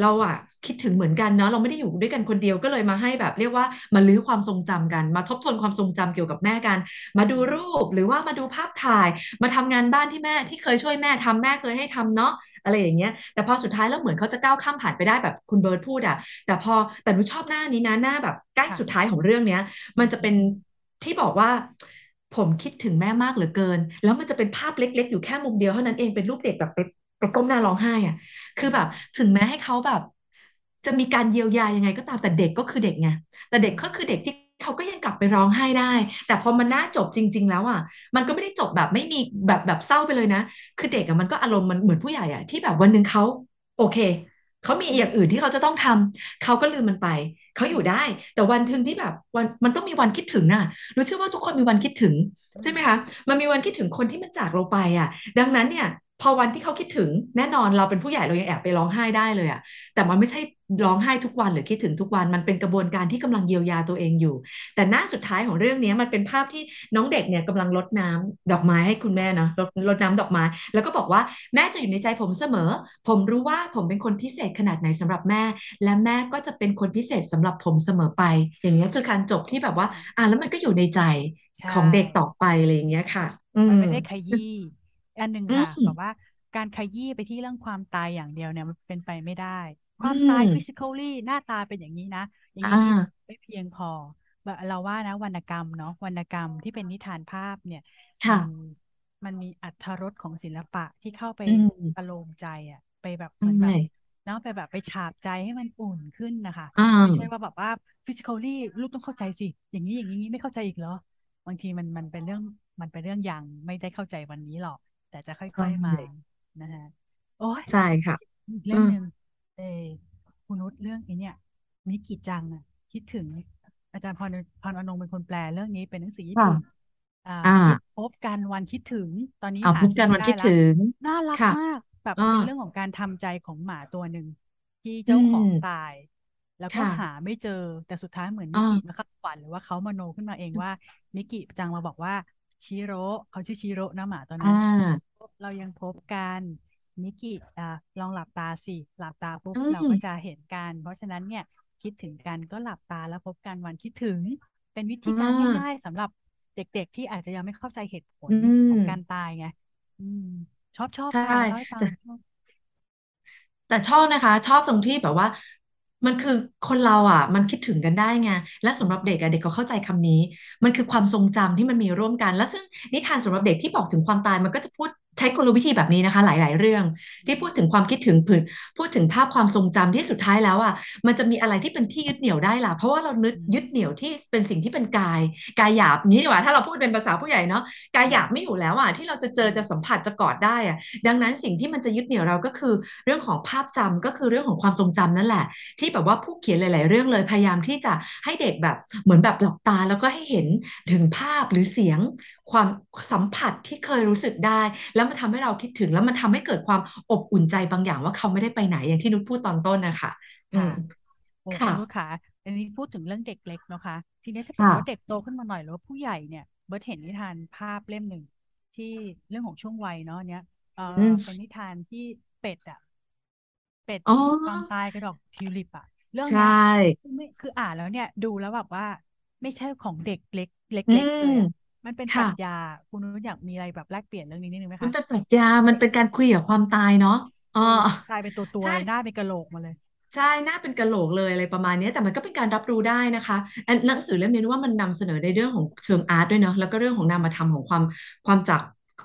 เราอะคิดถึงเหมือนกันเนาะเราไม่ได้อยู่ด้วยกันคนเดียวก็เลยมาให้แบบ เรียกว่ามาลื้อความทรงจำกัน มาทบทวนความทรงจำเกี่ยวกับแม่กัน มาดูรูปหรือว่ามาดูภาพถ่าย มาทำงานบ้านที่แม่ที่เคยช่วยแม่ทำแม่เคยให้ทำเนาะอะไรอย่างเงี้ย แต่พอสุดท้ายแล้วเหมือนเขาจะก้าวข้ามผ่านไปได้แบบคุณเบิร์ตพูดอะแต่พอแต่หนูชอบหน้านี้นะหน้าแบบใกล้สุดท้ายของเรื่องเนี้ย มันจะเป็นที่บอกว่าผมคิดถึงแม่มากเหลือเกิน แล้วมันจะเป็นภาพเล็ก ๆ อยู่แค่มุมเดียวเท่านั้นเองเป็นรูปเด็กแบบไปไป ก้มหน้าร้องไห้อะคือแบบ ถึงแม้ให้เขาแบบ จะมีการเยียวยายังไงก็ตามแต่เด็กก็คือเด็กไงแต่เด็กก็คือเด็กที่เขาก็ยังกลับไปร้องไห้ได้ แต่พอมันน่าจบจริง ๆ แล้วอะ มันก็ไม่ได้จบแบบไม่มีแบบแบบเศร้าไปเลยนะ คือเด็กอะมันก็อารมณ์มันเหมือนผู้ใหญ่อะที่แบบวันหนึ่งเขาโอเคเขามีอย่างอื่นที่เขาจะต้องทำเขาก็ลืมมันไป เขาอยู่ได้ แต่วันถึงที่แบบวันมันต้องมีวันคิดถึงน่ะรู้เชื่อว่าทุกคนมีวันคิดถึง ใช่ไหมคะ มันมีวันคิดถึงคนที่มันจากเราไปอะ ดังนั้นเนี่ย พอวันที่เขาคิดถึงแน่นอนเราเป็นผู้ใหญ่เรายังแอบไปร้องไห้ได้เลยอะแต่มันไม่ใช่ร้องไห้ทุกวันหรือคิดถึงทุกวันมันเป็นกระบวนการที่กำลังเยียวยาตัวเองอยู่ แต่หน้าสุดท้ายของเรื่องนี้มันเป็นภาพที่น้องเด็กเนี่ยกำลังรดน้ำดอกไม้ให้คุณแม่เนาะรดรดน้ำดอกไม้ แล้วก็บอกว่าแม่จะอยู่ในใจผมเสมอ ผมรู้ว่าผมเป็นคนพิเศษขนาดไหนสำหรับแม่ และแม่ก็จะเป็นคนพิเศษสำหรับผมเสมอไป อย่างนี้คือการจบที่แบบว่า อ่าแล้วมันก็อยู่ในใจใช่ของเด็กต่อไปอะไรอย่างเงี้ยค่ะอืมมันไม่ได้ขยี้ อันหนึ่งอืค่ะแบบมว่าการขยี้ไปที่เรื่องความตายอย่างเดียวเนี่ยมันเป็นไปไม่ได้คอืวามตายม physically หน้าตาเป็นอย่างนี้นะ อย่างอ่นี้าไม่เพียงพอแบบเราว่านะวรรณกรรมเนาะวรรณกรรมที่เป็นนิทานภาพเนี่ยค่ะมันมันมีอรรถรสของศิลปะที่เข้าไปอืประมโลมใจอะ ไปแบบใชเหมือนแบบ่เนาะไปแบบไปฉาบใจให้มันอุ่นขึ้นนะคะอ่ไม่ใช่ว่าาแบบว่า physically ลูกต้องเข้าใจสิ อย่างนี้อย่างนี้ไม่เข้าใจอีกเหรอบางทีมันมันเป็นเรื่องมันเป็นเรื่องยังไม่ได้เข้าใจวันนี้หรอก แต่จะใช่ค่อยๆมานะฮะโอ้ยใช่ค่ะอีกอืเรื่องมหนึ่งเออคุณนุชเรื่องไอ้เนี่ยมิกิจังอะคิดถึง อาจารย์พรพรอนงค์เป็นคนแปลเรื่องนี้เป็นหนังสือญี่ค่ะปุ่นอ่าอ่าคิดพบกันวันคิดถึงตอนนี้เอาหาซื้อพบกันวันไม่ได้ละคิดถึง น่ารักค่ะมากแบบอ่าเป็นเรื่องของการทำใจของหมาตัวหนึ่งที่อืเจ้าของตามยแล้วก็ค่ะหาไม่เจอแต่สุดท้ายเหมือนมิกิมาอ่าเข้าฝันหรือว่าเขามโนขึ้นมาเองว่ามิกิจังมาบอกว่า ชิโร่เขาชื่อชิโร่นะหมาตัวอ่นั้นาเรายังพบกันมิกิอ่าลองหลับตาสิหลับตาปุ๊บอืเรามก็จะเห็นกัน เพราะฉะนั้นเนี่ยคิดถึงกันก็หลับตาแล้วพบกันวันคิดถึง เป็นวิอ่ธีการง่ายาๆสำหรับเด็กๆที่อาจจะยังไม่เข้าใจเหตุผอืลของการมตายไงอืมชอบชอบใช่ค่ะเล่าให้ฟัแต่งแต่ชอบนะคะ ชอบตรงที่แบบว่า มันคือคนเราอะ มันคิดถึงกันได้ไงและอืสำหรับเด็กอะเด็กก็เข้าใจคำนี้ มันคือความทรงจำที่มันมีร่วมกัน แล้วซึ่งนิทานสำหรับเด็กที่บอกถึงความตายมันก็จะพูด ใช้กลวิธีแบบนี้นะคะ หลาย ๆ เรื่อง ที่พูดถึงความคิดถึงผืนพูดถึงภาพความทรงจำที่สุดท้ายแล้วอะมันจะมีอะไรที่เป็นที่ยึดเหนี่ยวได้ล่ะ เพราะว่าเรานึกอืยึดเหนี่ยวมที่เป็นสิ่งที่เป็นกาย กายหยาบนี้ดีกว่า ถ้าเราพูดเป็นภาษาผู้ใหญ่เนาะกายอืมหยาบไม่อยู่แล้วอะที่เราจะเจอืมอจะสัมผัสจะกอดได้อะดังนั้นสิ่งที่มันจะยึดเหนี่ยวเราก็คือ เรื่องของภาพจำก็คือเรื่องของความทรงจำนั่นแหละ ที่แบบว่าผู้เขียนหลาย ๆ เรื่องเลยพยายามที่จะให้เด็กแบบเหมือนแบบหลับตาแล้วก็ให้เห็นถึงภาพหรือเสียง ความสัมผัสที่เคยรู้สึกได้ แล้วมันทำให้เราคิดถึง แล้วมันทำให้เกิดความอบอุ่นใจบางอย่างว่าเขาไม่ได้ไปไหนอย่างที่นุชพูดตอนต้นนะคะอืค่ะมโอ้คุค่ะณนุชขาอันนี้พูดถึงเรื่องเด็กเล็กเนาะคะ ทีนี้ถ้าเกิดว่าเด็กค่ะโตขึ้นมาหน่อยหรือว่าผู้ใหญ่เนี่ยเบิร์ตเห็นนิทานภาพเล่มหนึ่งที่เรื่องของช่วงวัยเนาะเนี้ยเอออืมเป็นนิทานที่เป็ดอะเป็ดอ๋อผูกความตายกับดอกทิวลิปอะเรื่องใชเนี้ย่คือไม่คืออ่านแล้วเนี่ย ดูแล้วแบบว่า ไม่ใช่ของเด็กเล็กเอืล็กๆมเลยอะ มันเป็นปรัค่ะชญาคุณนุชอยากมีอะไรแบบแลกเปลี่ยนเรื่องนี้นิดนึงไหมคะมันเป็นปรัชญามันเป็นการคุยกับความตายเนาะอ๋อถูกกลายเป็นตัวตัวใช่เลยหน้าเป็นกะโหลกมาเลยใช่หน้าเป็นกะโหลกเลยอะไรประมาณนี้แต่มันก็เป็นการรับรู้ได้นะคะอันหนังสือเล่มนี้ว่ามันนำเสนอในเรื่องของเชิงอาร์ตด้วยเนาะแล้วก็เรื่องของนามธรรมของความความจาก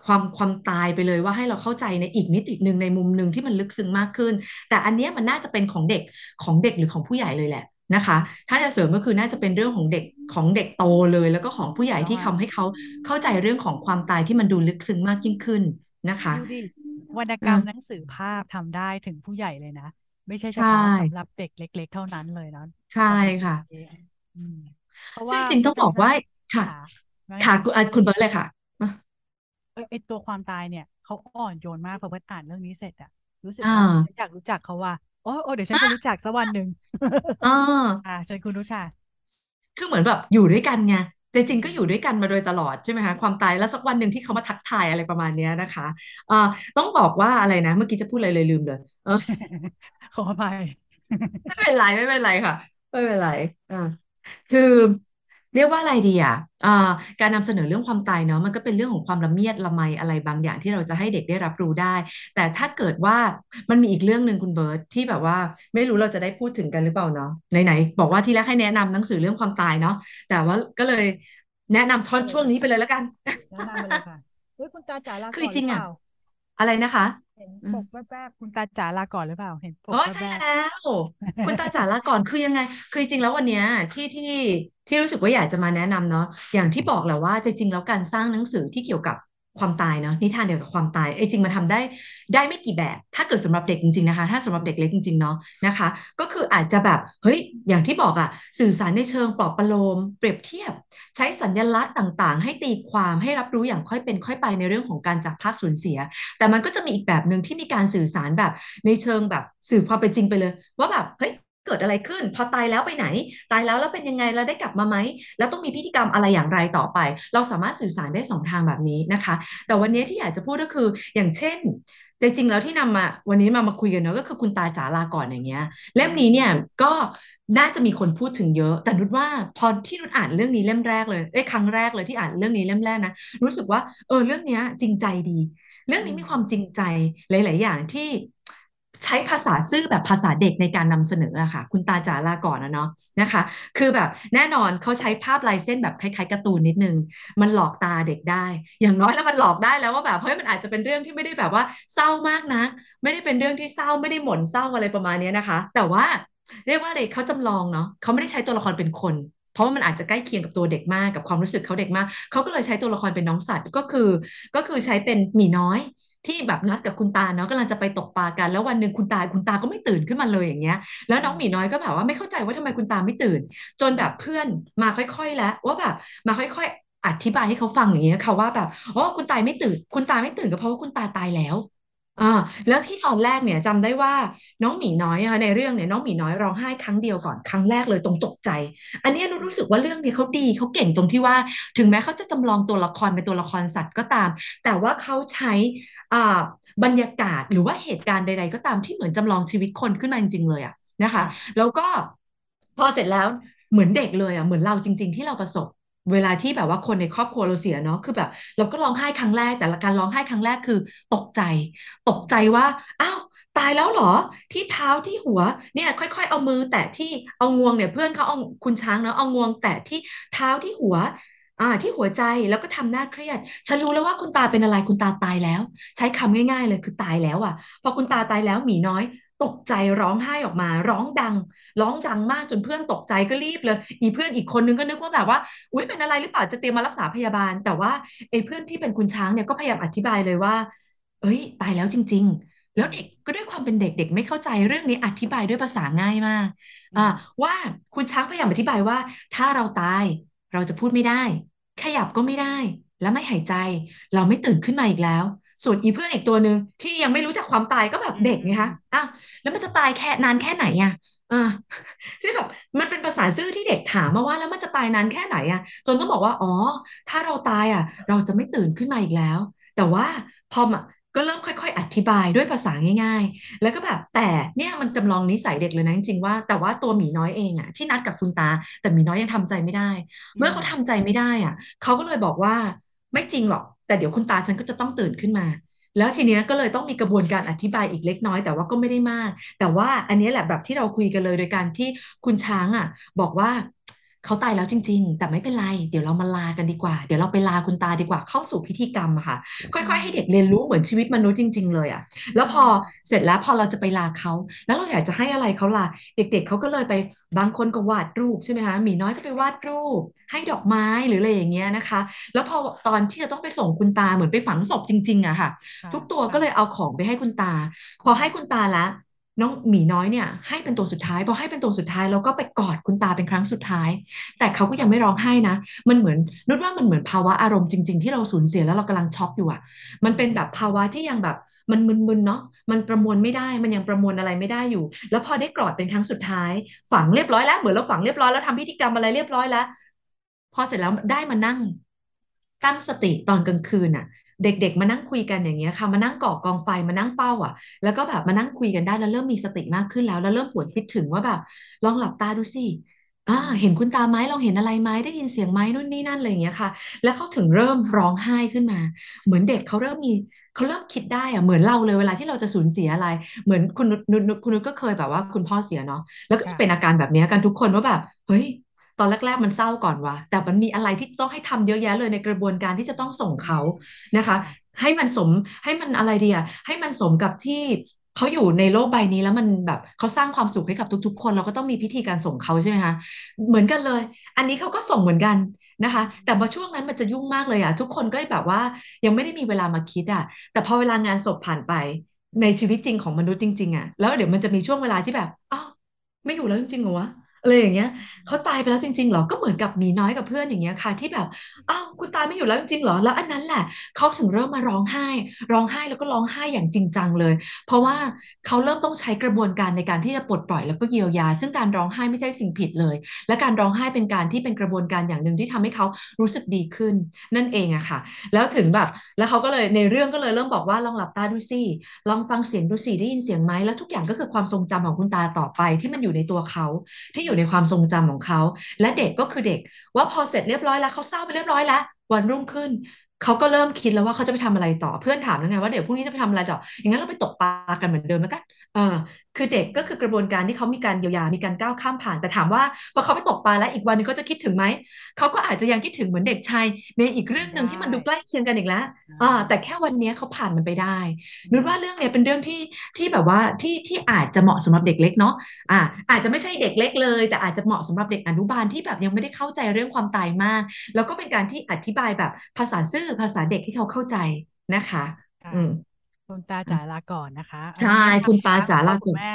ความความตายไปเลยว่าให้เราเข้าใจในอีกมิติหนึ่งในมุมหนึ่งที่มันลึกซึ้งมากขึ้น แต่อันเนี้ยมันน่าจะเป็นของเด็กของเด็กหรือของผู้ใหญ่เลยแหละ นะคะถ้าจะเสริมก็คือน่าจะเป็นเรื่องของเด็กของเด็กโตเลย แล้วก็ของผู้ใหญ่ที่แล้วอะทำให้เขาเข้าใจเรื่องของความตายที่มันดูลึกซึ้งมากยิ่งขึ้นนะคะดูดิวรรณกรรมหนัเอองสือภาพทำได้ถึงผู้ใหญ่เลยนะ ไม่ใช่เฉใช่พาะสำหรับเด็กเล็ก ๆ เท่านั้นเลยนะใช่เราเป็นจุดค่ะนี้อืมเพราะว่าซึ่งจริงๆเบิร์ตจำได้ต้องบอกว่าค่ะค่ะว่าไงค่ะคะคุณอะคุณเบิร์ตเลยค่ะเออไอตัวความตายเนี่ยเขาอ่อนโยนมากพอเบิร์ตอ่านเรื่องนี้เสร็จอะรู้สึกอ่าว่าอยากรู้จักเขาว่า โอ้โอ้เดี๋ยวฉันจะรู้จักสักวันหนึ่งอ่อ่าาเชิญคุณนุชค่ะ คือเหมือนแบบอยู่ด้วยกันไงแต่จอืริงก็อยู่มด้วยกันมาโดยตลอดใช่ไหมคะความตายแล้วสักวันหนึ่งที่เขามาทักทายอะไรประมาณเนี้ยนะคะอ่าต้องบอกว่าอะไรนะ เมื่อกี้จะพูดอะไรเลยลืมเลยเออขออภัยไม่เป็นไรไม่เป็นไรค่ะ ไม่เป็นไรอ่าคือ เรียกว่าอะไรดีอะอ่าการนำเสนอเรื่องความตายเนาะมันก็เป็นเรื่องของความละเมียดละไมอะไรบางอย่างที่เราจะให้เด็กได้รับรู้ได้ แต่ถ้าเกิดว่ามันมีอีกเรื่องหนึ่งคุณเบิร์ตที่แบบว่าไม่รู้เราจะได้พูดถึงกันหรือเปล่าเนาะไหนๆบอกว่าที่แรกให้แนะนำหนังสือเรื่องความตายเนาะแต่ว่าก็เลยแนะนำช่อนช่วงนี้ได้เลยค่ะไปเลยแล้วกันแนะนำไปเลยค่ะเฮ้ยคุณตาจ๋าลาคือจริงๆอะก่อนหรือเปล่าอะไรนะคะเห็นปกแวบๆคุณตาจ๋าลาก่อนหรือเปล่าเห็นปอ๋อกแใช่วบแล้ว คุณตาจ๋าๆลาก่อนคือยังไง คือจริงๆแล้ววันเนี้ยที่ที่ ที่รู้สึกว่าอยากจะมาแนะนำเนาะอย่างที่บอกแหละว่าจริงๆแล้วการสร้างหนังสือที่เกี่ยวกับความตายเนาะนิทานเกี่ยวกับความตายไอ้จริงมันทำได้ได้ไม่กี่แบบ ถ้าเกิดสำหรับเด็กจริงๆนะคะ ถ้าสำหรับเด็กเล็กจริงๆเนาะนะคะ ก็คืออาจจะแบบเฮ้ยอย่างที่บอกอะสื่อสารในเชิงปลอบประโลม เปรียบเทียบ ใช้สัญลักษณ์ต่างๆ ให้ตีความให้รับรู้อย่างค่อยเป็นค่อยไปในเรื่องของการจากพรากสูญเสีย แต่มันก็จะมีอีกแบบหนึ่งที่มีการสื่อสารแบบในเชิงแบบสื่อความเป็นจริงไปเลย ว่าแบบเฮ้ย เกิดอะไรขึ้น พอตายแล้วไปไหน ตายแล้วแล้วเป็นยังไงเราได้กลับมาไหมแล้วต้องมีพิธีกรรมอะไรอย่างไรต่อไป เราสามารถสื่อสารได้สองทางแบบนี้นะคะ แต่วันนี้ที่อยากจะพูดก็คืออย่างเช่นแต่จริงแล้วที่นำมาวันนี้มามาคุยกันเนาะก็คือคุณตาจ๋าลาก่อนอย่างเงี้ยเล่มนี้เนี่ยก็น่าจะมีคนพูดถึงเยอะ แต่นุชว่าพอที่นุชอ่านเรื่องนี้เล่มแรกเลยเอ้ครั้งแรกเลยที่อ่านเรื่องนี้เล่มแรกนะรู้สึกว่าเออเรื่องเนี้ยจริงใจดี เรื่องนี้มีความจริงใจหลาย ๆ อย่างที่ ใช้ภาษาซื่อแบบภาษาเด็กในการนำเสนออะค่ะ คุณตาจ๋าลาก่อนนะเนาะนะคะ คือแบบแน่นอนเขาใช้ภาพลายเส้นแบบคล้ายๆการ์ตูนนิดนึง มันหลอกตาเด็กได้ อย่างน้อยแล้วมันหลอกได้แล้วว่าแบบเฮ้ยมันอาจจะเป็นเรื่องที่ไม่ได้แบบว่าเศร้ามากนะ ไม่ได้เป็นเรื่องที่เศร้าไม่ได้หม่นเศร้าอะไรประมาณนี้นะคะ แต่ว่าเรียกว่าอะไรเขาจำลองเนาะเขาไม่ได้ใช้ตัวละครเป็นคนเพราะว่ามันอาจจะใกล้เคียงกับตัวเด็กมากกับความรู้สึกเขาเด็กมากเขาก็เลยใช้ตัวละครเป็นน้องสัตว์ก็คือ ก็คือใช้เป็นหมีน้อย ที่แบบนัดกับคุณตาเนาะกำลังจะไปตกปลากัน แล้ววันหนึ่งคุณตาคุณตาก็ไม่ตื่นขึ้นมาเลยอย่างเงี้ย แล้วน้องหมีน้อยก็แบบว่าไม่เข้าใจว่าทำไมคุณตาไม่ตื่น จนแบบเพื่อนมาค่อยๆแล้วว่าแบบมาค่อยๆอธิบายให้เขาฟังอย่างเงี้ยค่ะว่าแบบอ๋อคุณตาไม่ตื่น คุณตาไม่ตื่นก็เพราะว่าคุณตาตายแล้ว อ่าแล้วที่ตอนแรกเนี่ยจำได้ว่าน้องหมีน้อยอะในเรื่องเนี่ยน้องหมีน้อยร้องไห้ครั้งเดียวก่อนครั้งแรกเลยตรงตกใจ อันนี้นุชรู้สึกว่าเรื่องนี้เขาดีเขาเก่งตรงที่ว่าถึงแม้เขาจะจำลองตัวละครเป็นตัวละครสัตว์ก็ตาม แต่ว่าเขาใช้อ่าบรรยากาศหรือว่าเหตุการณ์ใด ๆ ก็ตามที่เหมือนจำลองชีวิตคนขึ้นมาจริงๆเลยอะนะคะค่ะแล้วก็พอเสร็จแล้วเหมือนเด็กเลยอะเหมือนเราจริง ๆ ที่เราประสบ เวลาที่แบบว่าคนในครอบครัวเราเสียเนาะคือแบบ เราก็ร้องไห้ครั้งแรก แต่ละการร้องไห้ครั้งแรกคือ ตกใจ ตกใจว่าอ้าวตายแล้วเหรอ ที่เท้าที่หัวเนี่ยค่อยๆ เอามือแตะที่เอางวงเนี่ยเพื่อนเขาเอาคุณช้างเนาะเอางวงแตะที่เท้าที่หัวอ่าที่หัวใจแล้วก็ทำหน้าเครียด ฉันรู้แล้วว่าคุณตาเป็นอะไรคุณตาตายแล้ว ใช้คำง่ายๆเลยคือตายแล้วอะพอคุณตาตายแล้วหมีน้อย ตกใจร้องไห้ออกมา ร้องดัง ร้องดังมากจนเพื่อนตกใจก็รีบเลย อีเพื่อนอีกคนนึงก็นึกว่าแบบว่าอุ๊ยเป็นอะไรหรือเปล่าจะเตรียมมารักษาพยาบาล แต่ว่าไอ้เพื่อนที่เป็นคุณช้างเนี่ยก็พยายามอธิบายเลยว่า เอ้ย ตายแล้วจริง ๆแล้วเด็กก็ด้วยความเป็นเด็กเด็กไม่เข้าใจเรื่องนี้อธิบายด้วยภาษาง่ายมากอ่าว่าคุณช้างพยายามอธิบายว่า ถ้าเราตาย เราจะพูดไม่ได้ ขยับก็ไม่ได้ และไม่หายใจ เราไม่ตื่นขึ้นมาอีกแล้ว ส่วนอีเพื่อนอีกตัวหนึ่งที่ยังไม่รู้จักความตายก็แบบอืเด็กไงคะมอ้าวแล้วมันจะตายแค่นานแค่ไหนอะอ่าที่แบบมันเป็นภาษาซื่อที่เด็กถามมาว่าแล้วมันจะตายนานแค่ไหนอะ จนต้องบอกว่าอ๋อ ถ้าเราตายอะ เราจะไม่ตื่นขึ้นมาอีกแล้ว แต่ว่าพอมาก็เริ่มค่อย ๆ อธิบายด้วยภาษาง่าย ๆ แล้วก็แบบแต่เนี่ยมันจำลองนิสัยเด็กเลยนะจริงๆว่าแต่ว่าตัวหมีน้อยเองอะที่นัดกับคุณตา แต่หมีน้อยยังทำใจไม่ได้อืมเมื่อเขาทำใจไม่ได้อะเขาก็เลยบอกว่าไม่จริงหรอก แต่เดี๋ยวคุณตาฉันก็จะต้องตื่นขึ้นมา แล้วทีเนี้ยก็เลยต้องมีกระบวนการอธิบายอีกเล็กน้อย แต่ว่าก็ไม่ได้มาก แต่ว่าอันนี้แหละแบบที่เราคุยกันเลยโดยการที่คุณช้างอะ บอกว่า เขาตายแล้วจริง ๆ แต่ไม่เป็นไร เดี๋ยวเรามาลากันดีกว่า เดี๋ยวเราไปลาคุณตาดีกว่า เข้าสู่พิธีกรรมอะค่ะ ค่อย ๆ ให้เด็กเรียนรู้เหมือนชีวิตมนุษย์จริง ๆ เลยอะแล้วพอเสร็จแล้วพอเราจะไปลาเขา แล้วเราอยากจะให้อะไรเขาล่ะ เด็ก ๆเขาก็เลยไปบางคนก็วาดรูปใช่ไหมคะหมีน้อยก็ไปวาดรูป ให้ดอกไม้หรืออะไรอย่างเงี้ยนะคะ แล้วพอตอนที่จะต้องไปส่งคุณตาเหมือนไปฝังศพจริงๆอะค่ะค่ะทุกตัวก็เลยเอาของไปให้คุณตา พอให้คุณตาละ น้องหมีน้อยเนี่ยให้เป็นตัวสุดท้ายพอให้เป็นตัวสุดท้ายเราก็ไปกอดคุณตาเป็นครั้งสุดท้าย แต่เขาก็ยังไม่ร้องไห้นะ มันเหมือนนุชว่ามันเหมือนภาวะอารมณ์จริง ๆ ที่เราสูญเสียแล้วเรากำลังช็อกอยู่อะมันเป็นแบบภาวะที่ยังแบบมันมึนๆเนาะมันประมวลไม่ได้ มันยังประมวลอะไรไม่ได้อยู่ แล้วพอได้กอดเป็นครั้งสุดท้าย ฝังเรียบร้อยแล้วเหมือนเราฝังเรียบร้อยแล้วทำพิธีกรรมอะไรเรียบร้อยแล้ว พอเสร็จแล้วได้มานั่งตั้งสติตอนกลางคืนน่ะ เด็กๆ มานั่งคุยกันอย่างเงี้ยค่ะมานั่งก่อกองไฟมานั่งเฝ้าอะ แล้วก็แบบมานั่งคุยกันได้แล้วเริ่มมีสติมากขึ้นแล้ว แล้วเริ่มหวนคิดถึงว่าแบบลองหลับตาดูสิอ่าอืมเห็นคุณตาไหมลองเห็นอะไรไหมได้ยินเสียงไหมนู่นนี่นั่นอะไรอย่างเงี้ยค่ะ แล้วเขาถึงเริ่มร้องไห้ขึ้นมา เหมือนเด็กเขาเริ่มมีเขาเริ่มคิดได้อะเหมือนเราเลยเวลาที่เราจะสูญเสียอะไร เหมือนคุณนุชนุชนุชคุณนุชก็เคยแบบว่าคุณพ่อเสียเนาะแล้วก็จะเป็นอาค่ะการแบบเนี้ยกันทุกคนว่าแบบเฮ้ย ตอนแรก ๆ มันเศร้าก่อนวะแต่มันมีอะไรที่ต้องให้ทำเยอะแยะเลยในกระบวนการที่จะต้องส่งเขานะคะ ให้มันสมให้มันอะไรเดียให้มันสมกับที่เขาอยู่ในโลกใบนี้แล้วมันแบบเขาสร้างความสุขให้กับทุก ๆ คน เราก็ต้องมีพิธีการส่งเขาใช่ไหมคะเหมือนกันเลย อันนี้เขาก็ส่งเหมือนกันนะคะ แต่พอช่วงนั้นมันจะยุ่งมากเลยอะทุกคนก็แบบว่ายังไม่ได้มีเวลามาคิดอะแต่พอเวลางานศพผ่านไปในชีวิตจริงของมนุษย์จริงๆอะแล้วเดี๋ยวมันจะมีช่วงเวลาที่แบบอ้าวไม่อยู่แล้วจริงๆเหรอวะ อะไรอย่างเงี้ยเขาตายไปแล้วจริงๆเหรอก็เหมือนกับหมีน้อยกับเพื่อนอย่างเงี้ยค่ะ ที่แบบอ้าวคุณตายไม่อยู่แล้วจริงๆเหรอแล้วอันนั้นแหละเขาถึงเริ่มมาร้องไห้ ร้องไห้แล้วก็ร้องไห้อย่างจริงจังเลย เพราะว่าเขาเริ่มต้องใช้กระบวนการในการที่จะปลดปล่อยแล้วก็เยียวยา ซึ่งการร้องไห้ไม่ใช่สิ่งผิดเลย และการร้องไห้เป็นการที่เป็นกระบวนการอย่างหนึ่งที่ทำให้เขารู้สึกดีขึ้น นั่นเองอะค่ะ แล้วถึงแบบแล้วเขาก็เลยในเรื่องก็เลยเริ่มบอกว่าลองหลับตาดูสิลองฟังเสียงดูสิได้ยินเสียงไหมแล้วทุกอย่างก็คือความทรงจำของคุณตาต่อไปที่มันอยู่ในตัวเขาที่อยู่ในความทรงจำของเขา และเด็กก็คือเด็ก ว่าพอเสร็จเรียบร้อยแล้วเขาเศร้าไปเรียบร้อยแล้ว วันรุ่งขึ้นเขาก็เริ่มคิดแล้วว่าเขาจะไปทำอะไรต่อเพื่อนถามแล้วไงว่าเดี๋ยวพรุ่งนี้จะไปทำอะไรต่ออย่างนั้นเราไปตกปลากันเหมือนเดิมแล้วกัน ออคือเด็กก็คือกระบวนการที่เขามีการเยียวยา มีการก้าวข้ามผ่าน แต่ถามว่าพอเขาไปตกปลาแล้วอีกวันนึงเขาจะคิดถึงไหม เขาก็อาจจะยังคิดถึงเหมือนเด็กชายในอีกเรื่องหนึ่งได้ที่มันดูใกล้เคียงกันอีกแล้วอ่อ่าแต่าแค่วันนี้เขาผ่านมันไปได้อืนุชว่าเรื่องมเนี้ยเป็นเรื่องที่ที่แบบว่าที่ที่อาจจะเหมาะสำหรับเด็กเล็กเนาะ อ่า อาจจะไม่ใช่เด็กเล็กเลย แต่อาจจะเหมาะสำหรับเด็กอนุบาลที่แบบยังไม่ได้เข้าใจเรื่องความตายมาก แล้วก็เป็นการที่อธิบายแบบภาษาซื่อภาษาเด็กที่เขาเข้าใจนะคะค่ะอืม คุณตาจ๋าลาก่อนนะคะอันใช่นี้แนะคุณตานำนะคะคุณจ๋าลากุพ่อคุณแม่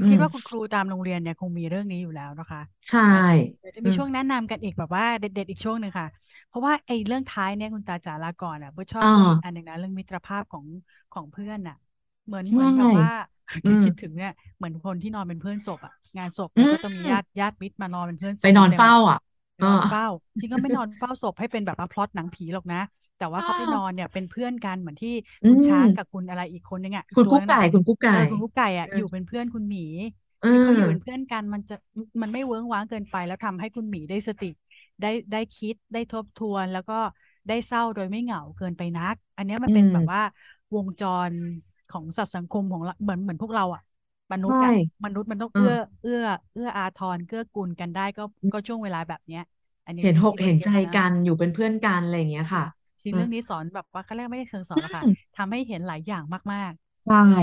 อืคิดว่าคุณคมรูตามโรงเรียนเนี่ยคงมีเรื่องนี้อยู่แล้วนะคะ ใช่แต่เดี๋ยวจะอืมมีช่วงแนะนำกันอีกแบบว่าเด็ดๆอีกช่วงหนึ่งค่ะ เพราะว่าไอ้เรื่องท้ายเนี่ยคุณตาจ๋าลาก่อนอะโบชอบอ่าเรื่องอีกอันหนึ่งนะเรื่องมิตรภาพของของเพื่อนอะ เหมือนใชเหมือนแบบว่า่อืคิดมคิดถึงเนี่ยเหมือนคนที่นอนเป็นเพื่อนศพอะงานศพอืมันก็ต้องมีญาติมญาติมิตรมานอนเป็นเพื่อนศไปนอนพกันเต็มเลยเฝ้าอะไปเออนอนเฝ้าจริงก็ไม่นอนเฝ้าศพให้เป็นแบบว่าพล็อตหนังผีหรอกนะ แต่ว่าอ้าเขาไปนวอนเนี่ยเป็นเพื่อนกันเหมือนที่อืคุณมช้างกับคุณอะไรอีกคนนึงอะอีกคุณกุ๊กไก่ตัวนึงอะคุณกุ๊กไก่เออคุณกุ๊กไก่อะเอออยู่เป็นเพื่อนคุณหมีเอคือเขาอยู่เป็นอเพื่อนกันมันจะมันไม่เวิ้งว้างเกินไป แล้วทำให้คุณหมีได้สติได้ได้คิดได้ทบทวนแล้วก็ได้เศร้าโดยไม่เหงาเกินไปนัก อันเนี้ยมันอืเป็นแบบว่ามวงจรของสัตว์สังคมของเราเหมือนเหมือนพวกเราอะมนุษใช่ย์อะมนุษย์มันต้องเออเอื้อเอื้อเอื้ออาทรเกื้อกูลกันได้ก็ก็ช่วงเวลาแบบเนี้ย อันนี้เห็นที่ที่เราหกเห็นใจเก็ตนะกันอยู่เป็นเพื่อนกันอะไรอย่างเงี้ยค่ะ จริงเออเรื่องนี้สอนแบบว่าขั้นแรกไม่ได้เชิงสอนหรอกค่ะทำให้เห็นหลายอย่างมากใช่ๆอืม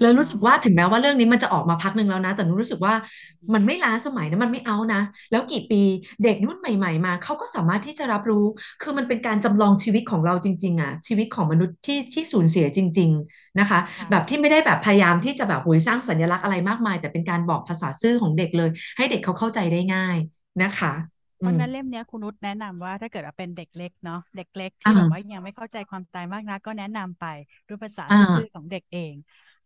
แล้วรู้เนาะสึกว่าถึงแม้ว่าเรื่องนี้มันจะออกมาพักหนึ่งแล้วนะ แต่หนูรู้สึกว่ามันไม่ล้าสมัยนะมันไม่เอานะ แล้วกี่ปีเด็กรุ่นใหม่ ๆ มาเขาก็สามารถที่จะรับรู้ คือมันเป็นการจำลองชีวิตของเราจริง ๆอะชีวิตของมนุษย์ที่ที่สูญเสียจริง ๆนะคะ แบบค่ะที่ไม่ได้แบบพยายามที่จะแบบโหยสร้างสัญลักษณ์อะไรมากมาย แต่เป็นการบอกภาษาซื่อของเด็กเลย ให้เด็กเขาเข้าใจได้ง่ายนะคะค่ะ เพราะอืมฉะนั้นเล่มเนี้ยคุณนุชแนะนำว่าถ้าเกิดว่าเป็นเด็กเล็กเนาะเด็กเล็กที่แบบว่าอ่ายังไม่เข้าใจความตายมากนักก็แนะนำไปด้วยภาษาอ่ซื่อๆขาองเด็กเอง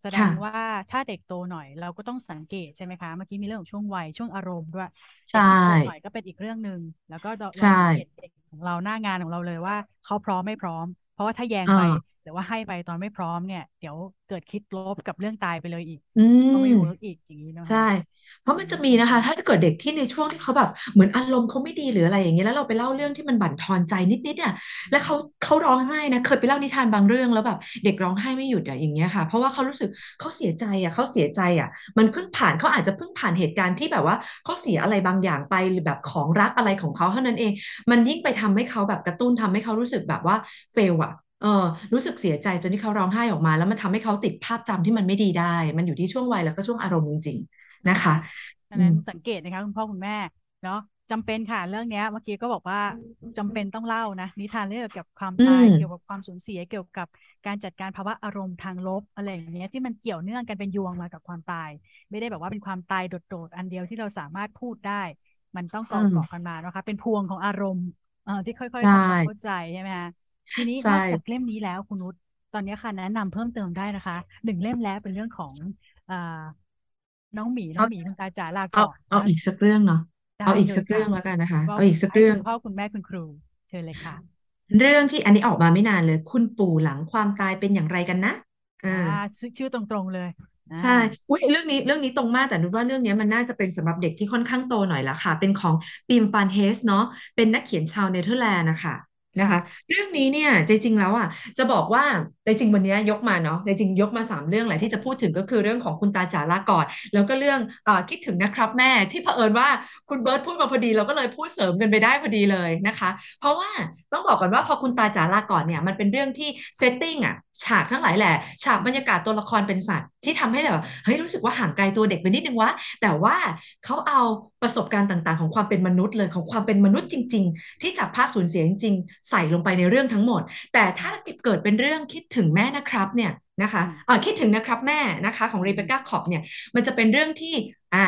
แสดงค่ะว่าถ้าเด็กโตหน่อยเราก็ต้องสังเกตใช่ไหมคะ เมื่อกี้มีเรื่องของช่วงวัยช่วงอารมณ์ด้วยใชเด็กที่โตหน่อยก็เป็นอีกเรื่องหนึ่งแล้วก็ลใช่องสังเกตเด็กของเราหน้างานของเราเลยว่าเขาพร้อมไม่พร้อม เพราะว่าถ้าแยงไปอ่า หรือว่าให้ไปตอนไม่พร้อมเนี่ย เดี๋ยวเกิดคิดลบกับเรื่องตายไปเลยอีกอืมก็ไม่ work อีกอย่างนี้เนอะใช่คะเพราะอืมมันจะมีนะคะ ถ้าเกิดเด็กที่ในช่วงที่เขาแบบ เหมือนอารมณ์เขาไม่ดีหรืออะไรอย่างเงี้ยแล้วเราไปเล่าเรื่องที่มันบั่นทอนใจนิดๆอะแล้วเขาเขาร้องไห้นะเคยไปเล่านิทานบางเรื่องแล้วแบบ เด็กร้องไห้ไม่หยุดอะอย่างเงี้ยค่ะ เพราะว่าเขารู้สึกเขาเสียใจอะเขาเสียใจอะมันเพิ่งผ่านเขาอาจจะเพิ่งผ่านเหตุการณ์ที่แบบว่าเขาเสียอะไรบางอย่างไปหรือแบบของรักอะไรของเขาเท่านั้นเอง มันยิ่งไปทำให้เขาแบบกระตุ้นทำให้เขารู้สึกแบบว่าเฟลอะ เออรู้สึกเสียใจจนที่เขาร้องไห้ออกมา แล้วมันทำให้เขาติดภาพจำที่มันไม่ดีได้ มันอยู่ที่ช่วงวัยแล้วก็ช่วงอารมณ์จริงๆนะค่ะคะดังนั้นอืมสังเกตนะคะคุณพ่อคุณแม่เนาะจำเป็นค่ะเรื่องเนี้ยเมื่อกี้ก็บอกว่าจำเป็นต้องเล่านะนิทานเรื่องเกี่ยวกับความอืตายเกี่ยวกับมความสูญเสียเกี่ยวกับการจัดการภาวะอารมณ์ทางลบอะไรอย่างเงี้ยที่มันเกี่ยวเนื่องกันเป็นยวงมากับความตาย ไม่ได้แบบว่าเป็นความตายโดดๆอันเดียวที่เราสามารถพูดได้ มันต้องอืเกาะเกาะกันมมานะคะเป็นพวงของอารมณ์เอ่อที่ค่อยใช่ๆทำความเข้าใจใช่ไหมคะ ทีนี้ใช่นอกจากเล่มนี้แล้วคุณนุชตอนนี้ค่ะแนะนำเพิ่มเติมได้นะคะหนึ่งเล่มแล้วเป็นเรื่องของอ่าน้องหมีน้องเอาหมีคุณตาจ๋าลาเอาก่อนเอานะอีกสักเรื่องเนาะได้เอาอีกเลยค่ะสักเรื่องแล้วกันนะคะก็เอาอีกสักเรื่องให้คุณพ่อคุณแม่คุณครูเชิญเลยค่ะ เรื่องที่อันนี้ออกมาไม่นานเลย คุณปู่หลังความตายเป็นอย่างไรกันนะอ่าอ่าชื่อชื่อตรงๆเลยอ่าใช่อุ้ยเรื่องนี้เรื่องนี้ตรงมากแต่นุชว่าเรื่องนี้มันน่าจะเป็นสำหรับเด็กที่ค่อนข้างโตหน่อยละค่ะ เป็นของปิมฟานเฮสเนาะเป็นนักเขียนชาวเนเธอร์แลนด์นะคะ นะคะ เรื่องนี้เนี่ยจริงๆแล้วอะจะบอกว่าในจริงวันนี้ยกมาเนาะในจริงยกมาสามเรื่องแหละที่จะพูดถึงก็คือเรื่องของคุณตาจ๋าลาก่อน แล้วก็เรื่องเอ่อคิดถึงนะครับแม่ที่เผอิญว่าคุณเบิร์ตพูดมาพอดีเราก็เลยพูดเสริมกันไปได้พอดีเลยนะคะ เพราะว่าต้องบอกก่อนว่าพอคุณตาจ๋าลาก่อนเนี่ยมันเป็นเรื่องที่ setting อะ ฉากทั้งหลายแหละ ฉากบรรยากาศตัวละครเป็นสัตว์ ที่ทำให้แบบเฮ้ยรู้สึกว่าห่างไกลตัวเด็กไปนิดนึงวะแต่ว่าเขาเอาประสบการณ์ต่างๆ ของความเป็นมนุษย์เลยของความเป็นมนุษย์จริง ๆ ที่จากภาพสูญเสียจริงๆ ใส่ลงไปในเรื่องทั้งหมด แต่ถ้าเกิดเป็นเรื่องคิดถึงแม่นะครับเนี่ยนะคะอืมอ่าคิดถึงนะครับแม่นะคะ ของอืรีเบคก้ามขอบเนี่ยมันจะเป็นเรื่องที่อ่า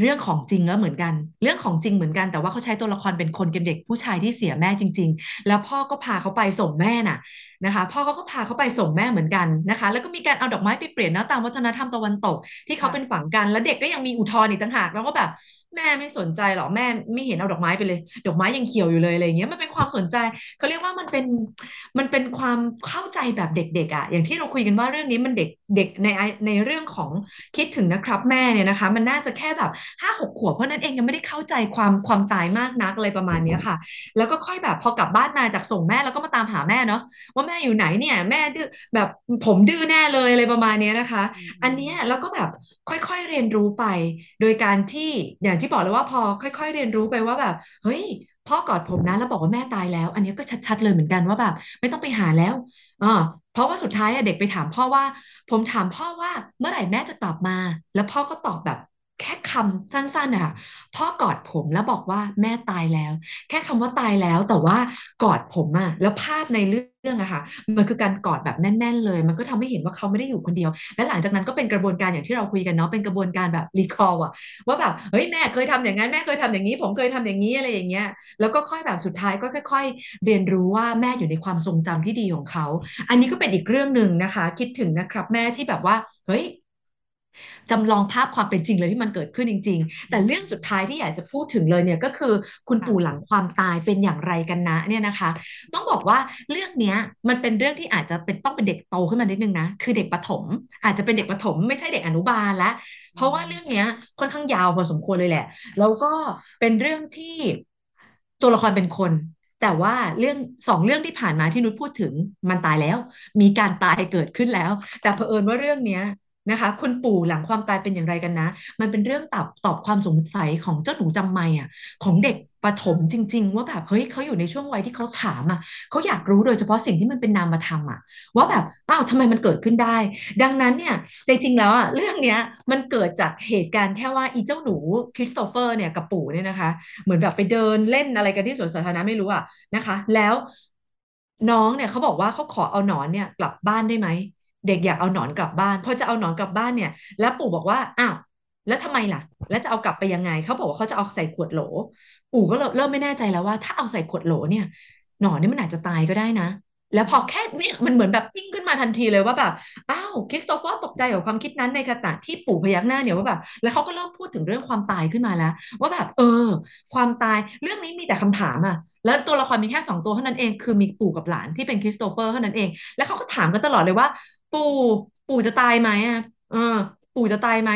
เรื่องของจริงแล้วเหมือนกัน เรื่องของจริงเหมือนกันแต่ว่าเขาใช้ตัวละครเป็นคนเป็นเด็กผู้ชายที่เสียแม่จริง ๆ แล้วพ่อก็พาเขาไปส่งแม่น่ะนะคะพ่อเขาก็พาเขาไปส่งแม่เหมือนกันนะคะ แล้วก็มีการเอาดอกไม้ไปเปลี่ยนนะตามวัฒนธรรมตะวันตก ที่เขาเป็นค่ะฝังกัน แล้วเด็กก็ยังมีอุทธรณ์อีกต่างหากแล้วก็แบบแม่ไม่สนใจหรอกแม่ไม่เห็นเอาดอกไม้ไปเลย ดอกไม้ยังเขียวอยู่เลยอะไรอย่างเงี้ยมันเป็นความสนใจเขาเรียกว่ามันเป็นมันเป็นความเข้าใจแบบเด็กๆอะ อย่างที่เราคุยกันว่าเรื่องนี้มันเด็ก เด็กในในเรื่องของคิดถึงนะครับแม่เนี่ยนะคะ มันน่าจะแค่แบบห้าหกขวบเพราะนั้นเองยังไม่ได้เข้าใจความความตายมากนักอะไรประมาณนี้ค่ะ แล้วก็ค่อยแบบพอกลับบ้านมาจากส่งแม่แล้วก็มาตามหาแม่เนาะว่าแม่อยู่ไหนเนี่ย แม่ดื้อแบบผมดื้อแน่เลยอะไรประมาณนี้นะคะอือันเนี้ยแล้วมก็แบบค่อยๆเรียนรู้ไป โดยการที่อย่างที่บอกเลยว่าพอค่อย ๆ เรียนรู้ไปว่าแบบเฮ้ยพ่อกอดผมนะแล้วบอกว่าแม่ตายแล้ว อันนี้ก็ชัด ๆ เลยเหมือนกันว่าแบบไม่ต้องไปหาแล้ว อ่าเพราะว่าสุดท้ายอะเด็กไปถามพ่อว่า ผมถามพ่อว่าเมื่อไหร่แม่จะกลับมา แล้วพ่อก็ตอบแบบ แค่คำสั้นๆอะค่ะพ่อกอดผมแล้วบอกว่าแม่ตายแล้ว แค่คำว่าตายแล้วแต่ว่ากอดผมอะแล้วภาพในเรื่องอะค่ะมันคือการกอดแบบแน่น ๆ เลย มันก็ทำให้เห็นว่าเขาไม่ได้อยู่คนเดียว และหลังจากนั้นก็เป็นกระบวนการอย่างที่เราคุยกันเนาะเป็นกระบวนการแบบรีคอลอะว่าแบบเฮ้ยแม่เคยทำอย่างนั้นแม่เคยทำอย่างนี้ ผมเคยทำอย่างนี้อะไรอย่างเงี้ยแล้วก็ค่อยแบบสุดท้ายก็ค่อย ๆ เรียนรู้ว่าแม่อยู่ในความทรงจำที่ดีของเขา อันนี้ก็เป็นอีกเรื่องหนึ่งนะคะ คิดถึงนะครับแม่ที่แบบว่าเฮ้ย จำลองภาพความเป็นจริงเลยที่มันเกิดขึ้นจริงๆอืแต่เรื่องสุดท้ายมที่อยากจะพูดถึงเลยเนี่ยก็คือคุณปู่หลังค่ะความตายเป็นอย่างไรกันนะเนี่ยนะคะ ต้องบอกว่าเรื่องเนี้ยมันเป็นเรื่องที่อาจจะเป็นต้องเป็นเด็กโตขึ้นมานิดนึงนะคือเด็กประถม อาจจะเป็นเด็กประถมไม่ใช่เด็กอนุบาลและเพอืราะว่าเรื่องมเนี้ยค่อนข้างยาวพอสมควรเลยแหละ แล้วก็เป็นเรื่องที่ตัวละครเป็นคนแต่ว่าเรื่องสองเรื่องที่ผ่านมาที่นุชพูดถึงมันตายแล้ว มีการตายเกิดขึ้นแล้ว แต่เผอิญว่าเรื่องเนี้ย นะคะคุณปู่หลังความตายเป็นอย่างไรกันนะ มันเป็นเรื่องตอบตอบความสงสัยของเจ้าหนูจำไม่อะ ของเด็กประถมจริง ๆ ว่าแบบเฮ้ยเขาอยู่ในช่วงวัยที่เขาถามอะเขาอยากรู้โดยเฉพาะสิ่งที่มันเป็นนามธรรมอะ ว่าแบบอ้าวทำไมมันเกิดขึ้นได้ ดังนั้นเนี่ยจริงๆแล้วอะเรื่องเนี้ยมันเกิดจากเหตุการณ์แค่ว่าอีเจ้าหนูคริสโตเฟอร์เนี่ยกับปู่เนี่ยนะคะ เหมือนแบบไปเดินเล่นอะไรกันที่สวนสาธารณะไม่รู้อะนะคะ แล้วน้องเนี่ยเขาบอกว่าเขาขอเอาหนอนเนี่ยกลับบ้านได้ไหม เด็กอยากเอาหนอนกลับบ้านพอจะเอาหนอนกลับบ้านเนี่ย แล้วปู่บอกว่าอ้าวแล้วทำไมล่ะ แล้วจะเอากลับไปยังไง เขาบอกว่าเขาจะเอาใส่ขวดโหล ปู่ก็เริ่มไม่แน่ใจแล้วว่า ถ้าเอาใส่ขวดโหลเนี่ย หนอนนี่มันอาจจะตายก็ได้นะ แล้วพอแค่เนี่ยมันเหมือนแบบปิ้งขึ้นมาทันทีเลยว่าแบบอ้าวคริสโตเฟอร์ตกใจกับความคิดนั้นในขณะที่ปู่พยักหน้าเนี่ยว่าแบบแล้วเขาก็เริ่มพูดถึงเรื่องความตายขึ้นมาแล้ว ว่าแบบเออ ความตายเรื่องนี้มีแต่คำถามอะแล้วตัวละครมีแค่สองตัวเท่านั้นเองคือมีปู่กับหลานที่เป็นคริสโตเฟอร์เท่านั้นเอง แล้วเขาก็ถามกันตลอดเลยว่า ปู่ ปู่จะตายไหมอะเออ ปู่จะตายไหม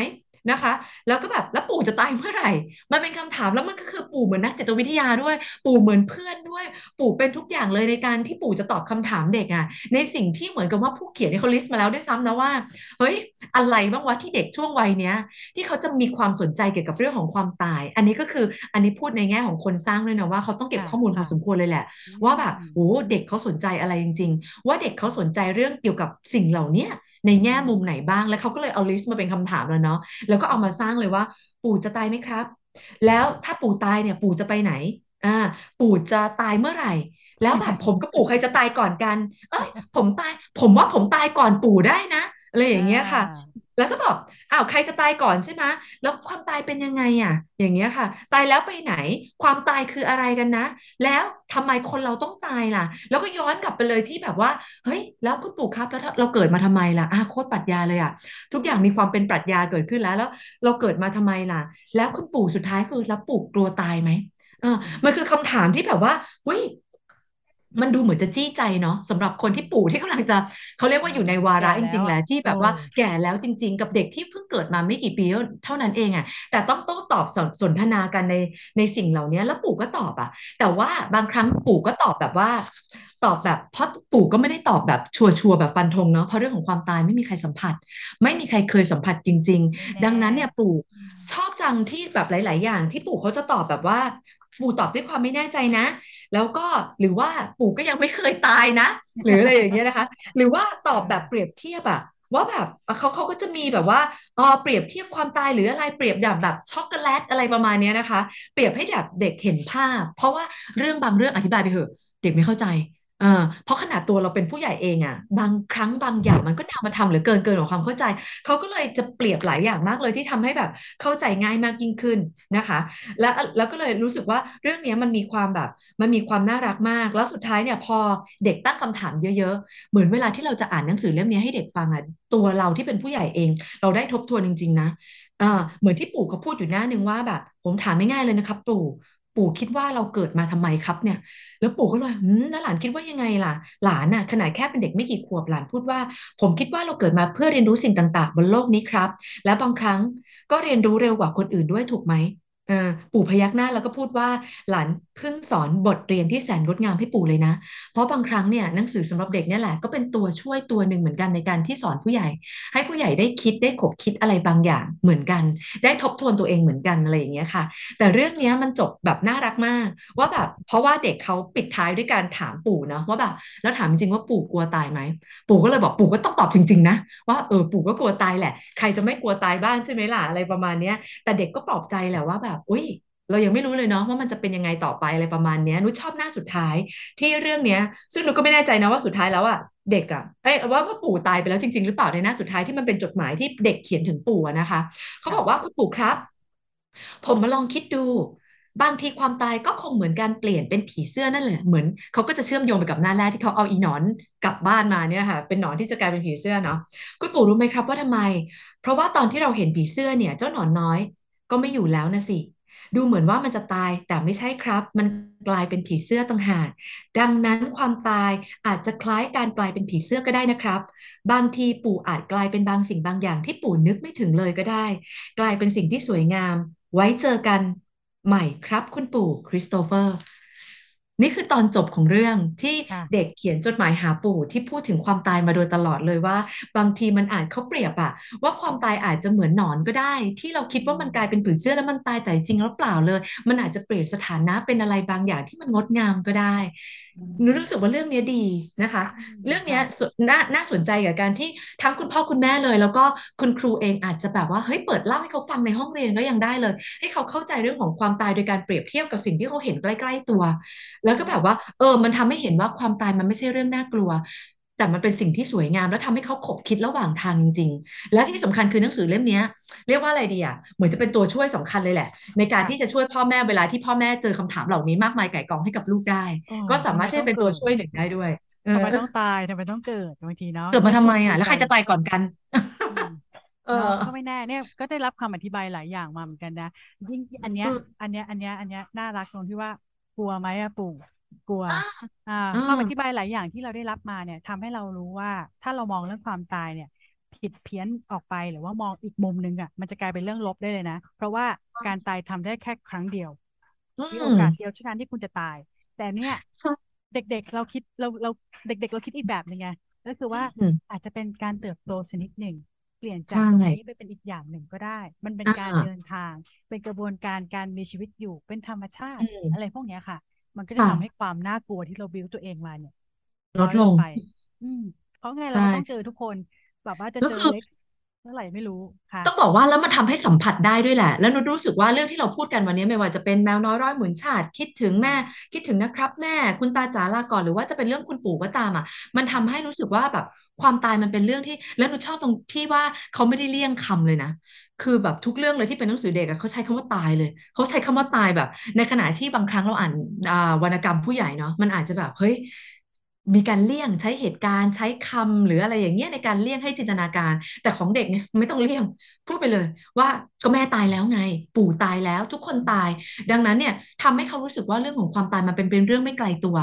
นะคะ แล้วก็แบบแล้วปู่จะตายเมื่อไหร่ มันเป็นคำถามแล้วมันก็คือปู่เหมือนนักจิตวิทยาด้วย ปู่เหมือนเพื่อนด้วย ปู่เป็นทุกอย่างเลยในการที่ปู่จะตอบคำถามเด็กอะในสิ่งที่เหมือนกับว่าผู้เขียนเนี่ยเขาลิสต์มาแล้วด้วยซ้ำนะว่าเฮ้ยอะไรบ้างวะที่เด็กช่วงวัยเนี้ย ที่เขาจะมีความสนใจเกี่ยวกับเรื่องของความตาย อันนี้ก็คืออันนี้พูดในแง่ของคนสร้างด้วยนะว่าเขาต้องเก็บค่ะข้อมูลพอค่ะสมควรเลยแหละอืว่าแบบมโอ้เด็กเขาสนใจอะไรจริง ๆ ว่าเด็กเขาสนใจเรื่องเกี่ยวกับสิ่งเหล่านี้ ในแง่มุมไหนบ้าง แล้วเขาก็เลยเอาลิสต์มาเป็นคำถามแล้วเนาะแล้วก็เอามาสร้างเลยว่า ปู่จะตายไหมครับ แล้วถ้าปู่ตายเนี่ยปู่จะไปไหนอ่าปู่จะตายเมื่อไหร่ แล้วแบบผมกับปู่ใครจะตายก่อนกัน เอ้ยผมตาย ผมว่าผมตายก่อนปู่ได้นะ อะไรออ่ย่างเงี้ยค่ะาแล้วก็บอกอ้าวใครจะตายก่อนใช่ไหมแล้วความตายเป็นยังไงอะ อย่างเงี้ยค่ะ ตายแล้วไปไหน ความตายคืออะไรกันนะ แล้วทำไมคนเราต้องตายล่ะ แล้วก็ย้อนกลับไปเลยที่แบบว่า เฮ้ย แล้วคุณปู่ครับแล้วเราเกิดมาทำไมล่ะอะโคตรปรัชญาเลยอะ ทุกอย่างมีความเป็นปรัชญาเกิดขึ้นแล้ว แล้วเราเกิดมาทำไมล่ะ แล้วคุณปู่สุดท้ายคือแล้วปู่กลัวตายไหมเอออืมมันคือคำถามที่แบบว่าเฮ้ย มันดูเหมือนจะจี้ใจเนาะสำหรับคนที่ปู่ที่กำลังจะเขาเรียกอืมว่าอยู่ในวาแก่ระจริง ๆ แล้วอะแล้วที่โอ้แบบว่าแก่แล้วจริง ๆ กับเด็กที่เพิ่งเกิดมาไม่กี่ปีเท่านั้นเองอะแต่ต้องโต้ตอบสนสนทนากันในในสิ่งเหล่านี้แล้วปู่ก็ตอบอะแต่ว่าบางครั้งปู่ก็ตอบแบบว่า ตอบแบบเพราะปู่ก็ไม่ได้ตอบแบบชัวร์ๆแบบฟันธงเนาะเพราะเรื่องของความตายไม่มีใครสัมผัส ไม่มีใครเคยสัมผัสจริง ๆ ดัไม่แน่งนั้นเนี่ยปู่อืมชอบจังที่แบบหลาย ๆ อย่างที่ปู่เขาจะตอบแบบว่าปู่ตอบด้วยความไม่แน่ใจนะ แล้วก็หรือว่าปู่ก็ยังไม่เคยตายนะ หรืออะไรอย่างเงี้ยนะคะ หรือว่าตอบแบบเปรียบเทียบอะว่าแบบเขาเขาก็จะมีแบบว่าเออเปรียบเทียบความตายหรืออะไรเปรียบแบบแบบช็อกโกแลตอะไรประมาณเนี้ยนะคะ เปรียบให้แบบเด็กเห็นภาพ เพราะว่าเรื่องบางเรื่องอธิบายไปเถอะ เด็กไม่เข้าใจ เออเพราะขนาดตัวเราเป็นผู้ใหญ่เองอะบางครั้งบางอย่างมันก็นำมาทำเหลือเกินเกินกว่าความเข้าใจ เขาก็เลยจะเปรียบหลายอย่างมากเลยที่ทำให้แบบเข้าใจง่ายมากยิ่งขึ้นนะคะ แล้วแล้วก็เลยรู้สึกว่าเรื่องนี้มันมีความแบบ มันมีความน่ารักมาก แล้วสุดท้ายเนี่ยพอเด็กตั้งคำถามเยอะๆ เหมือนเวลาที่เราจะอ่านหนังสือเล่มนี้ให้เด็กฟังอะตัวเราที่เป็นผู้ใหญ่เอง เราได้ทบทวนจริง ๆ นะเออเหมือนที่ปู่เขาพูดอยู่หน้านึงว่าแบบ ผมถามไม่ง่ายเลยนะครับ ปู่ ปู่คิดว่าเราเกิดมาทำไมครับเนี่ย แล้วปู่ก็เลยหืมแล้วหลานคิดว่ายังไงล่ะ หลานน่ะขนาดแค่เป็นเด็กไม่กี่ขวบหลานพูดว่า ผมคิดว่าเราเกิดมาเพื่อเรียนรู้สิ่งต่าง ๆ บนโลกนี้ครับ และบางครั้งก็เรียนรู้เร็วกว่าคนอื่นด้วยถูกไหม ปู่พยักหน้าแล้วก็พูดว่าหลานเพิ่งสอนบทเรียนที่แสนงดงามให้ปู่เลยนะ เพราะบางครั้งเนี่ยหนังสือสำหรับเด็กเนี่ยแหละก็เป็นตัวช่วยตัวหนึ่งเหมือนกันในการที่สอนผู้ใหญ่ ให้ผู้ใหญ่ได้คิดได้ขบคิดอะไรบางอย่างเหมือนกัน ได้ทบทวนตัวเองเหมือนกันอะไรอย่างเงี้ยค่ะ แต่เรื่องเนี้ยมันจบแบบน่ารักมาก ว่าแบบเพราะว่าเด็กเขาปิดท้ายด้วยการถามปู่เนาะว่าแบบแล้วถามจริงว่าปู่กลัวตายไหมปู่ก็เลยบอกปู่ก็ต้องตอบจริง ๆ นะ ว่าเออปู่ก็กลัวตายแหละ ใครจะไม่กลัวตายบ้างใช่ไหมล่ะอะไรประมาณเนี้ยแต่เด็กก็ปลอบใจแหละว่าแบบอุ้ยเรายังไม่รู้เลยเนาะว่ามันจะเป็นยังไงต่อไปอะไรประมาณเนี้ยนุชอบหน้าสุดท้าย ที่เรื่องเนี้ย ซึ่งนุชก็ไม่แน่ใจนะว่าสุดท้ายแล้วอะเด็กอะเอ้ยว่าพ่อปู่ตายไปแล้วจริง ๆ หรือเปล่าในหน้าสุดท้ายที่มันเป็นจดหมายที่เด็กเขียนถึงปู่นะคะ เขาบอกว่าคุณปู่ครับ ผมมาลองคิดดู บางทีความตายก็คงเหมือนการเปลี่ยนเป็นผีเสื้อนั่นแหละเหมือนเขาก็จะเชื่อมโยงไปกับหน้าแรกที่เขาเอาอีหนอนกลับบ้านมาเนี่ยค่ะ เป็นหนอนที่จะกลายเป็นผีเสื้อเนาะคุณปู่รู้ไหมครับว่าทำไม เพราะว่าตอนที่เราเห็นผีเสื้อเนี่ย เจ้าหนอนน้อย ก็ไม่อยู่แล้วนะสิ ดูเหมือนว่ามันจะตายแต่ไม่ใช่ครับ มันกลายเป็นผีเสื้อต่างหากดังนั้นความตายอาจจะคล้ายการกลายเป็นผีเสื้อก็ได้นะครับ บางทีปู่อาจกลายเป็นบางสิ่งบางอย่างที่ปู่นึกไม่ถึงเลยก็ได้ กลายเป็นสิ่งที่สวยงาม ไว้เจอกันใหม่ครับคุณปู่คริสโตเฟอร์ นี่คือตอนจบของเรื่องที่เด็ค่ะกเขียนจดหมายหาปู่ที่พูดถึงความตายมาโดยตลอดเลยว่า บางทีมันอาจเขาเปรียบอะว่าความตายอาจจะเหมือนหนอนก็ได้ ที่เราคิดอืว่ามันกลายเป็นมผืนเสื้อแล้วมันตายแต่จริงแล้วเปล่าเลย มันอาจจะเปลี่ยนสถานะเป็นอะไรบางอย่างที่มันงดงามก็ได้อืหนูรู้สึมกว่าเรื่องนี้ดีนะคะ อืมเรื่องนี้ค่ะสน่าน่าสนใจกับการที่ทั้งคุณพ่อคุณแม่เลย แล้วก็คุณครูเองอาจจะแบบว่าเฮ้ยเปิดเล่าให้เขาฟังในห้องเรียนก็ยังได้เลย ให้เขาเข้าใจเรื่องของความตายโดยการเปรียบเทียบกับสิ่งที่เขาเห็นใกล้ ๆตัวแล้วก็แบบว่า เออ มันทำให้เห็นว่าความตายมันไม่ใช่เรื่องน่ากลัว แต่มันเป็นสิ่งที่สวยงาม แล้วทำให้เขาขบคิดระหว่างทางจริงๆ และที่สำคัญคือหนังสือเล่มเนี้ยเรียกว่าอะไรดีอะเหมือนจะเป็นตัวช่วยสำคัญเลยแหละ ในการที่จะค่ะช่วยพ่อแม่เวลาที่พ่อแม่เจอคำถามเหล่านี้มากมายก่ายกองให้กับลูกได้โอ้ก็สาทำไมมารถที่จะเป็นต้องเกิดตัวช่วยหนึ่งได้ด้วยเออทำไมต้องตายทำไมต้องเกิดบางทีเนาะเกิดมาทำเรื่องโชไมอะแล้วใครคดีกันจะตายก่อนกันอืมเออเนาะก็ไม่แน่เนี่ยก็ได้รับคำอธิบายหลายอย่างมาเหมือนกันนะยิ่งอันเนี้ยอืมอันเนี้ยอันเนี้ยอันเนี้ยน่ารักตรงที่ว่า กลัวไหมอะปู่กลัว อ่าอ่าอืมคำอธิบายหลายอย่างที่เราได้รับมาเนี่ยทำให้เรารู้ว่าถ้าเรามองเรื่องความตายเนี่ย ผิดเพี้ยนออกไปหรือว่ามองอีกมุมนึงอะมันจะกลายเป็นเรื่องลบได้เลยนะเพราะว่าการตายทำได้แค่ครั้งเดียวอืมีโอมกาสเดียวเท่านั้นที่คุณจะตาย แต่เนี่ยใช่เด็กๆเราคิดเราเราเด็ก ๆ เราคิดอีกแบบหนึ่งไงก็คือว่าอืมอาจจะเป็นการเติบโตชนิดหนึ่ง เปลี่ยนจาใช่กตรงนี้ไปเป็นอีกอย่างหนึ่งก็ได้ มันเป็นอ่การเดินาทาง เป็นกระบวนการการมีชีวิตอยู่เป็นธรรมชาอืติ อะไรมพวกเนี้ยค่ะ มันก็จะทำให้ค่ะความน่ากลัวที่เราบิวตัวเองมาเนี่ยลดลงน้อยลงไป อืมเพราะไงเราใช่ก็ต้องเจอทุกคนแบบว่าจะแล้วคือเจอเล็ก เมื่อไหร่ไม่รู้ค่ะ ต้องบอกว่าแล้วมันทำให้สัมผัสได้ด้วยแหละ แล้วนุชรู้สึกว่าเรื่องที่เราพูดกันวันนี้ไม่ว่าจะเป็นแมวน้อยร้อยหมื่นชาติคิดถึงแม่ คิดถึงนะครับ แม่ คุณตาจ๋าลาก่อนหรือว่าจะเป็นเรื่องคุณปู่ก็ตามอะ มันทำให้รู้สึกว่าแบบความตายมันเป็นเรื่องที่ แล้วนุชชอบตรงที่ว่าเขาไม่ได้เลี่ยงคำเลยนะคือแบบทุกเรื่องเลยที่เป็นหนังสือเด็กเขาใช้คำว่าตายเลย เขาใช้คำว่าตายแบบ ในขณะที่บางครั้งเราอ่านวรรณกรรมผู้ใหญ่เนาะมันอาจจะแบบเฮ้ย มีการเลี่ยงใช้เหตุการณ์ใช้คำหรืออะไรอย่างเงี้ยในการเลี่ยงให้จินตนาการ แต่ของเด็กเนี่ยไม่ต้องเลี่ยง พูดไปเลย ว่าก็แม่ตายแล้วไง ปู่ตายแล้วทุกคนตาย ดังนั้นเนี่ยทำให้เขารู้สึกว่าเรื่องของความตายมันเป็นเป็นเรื่องไม่ไกลตัว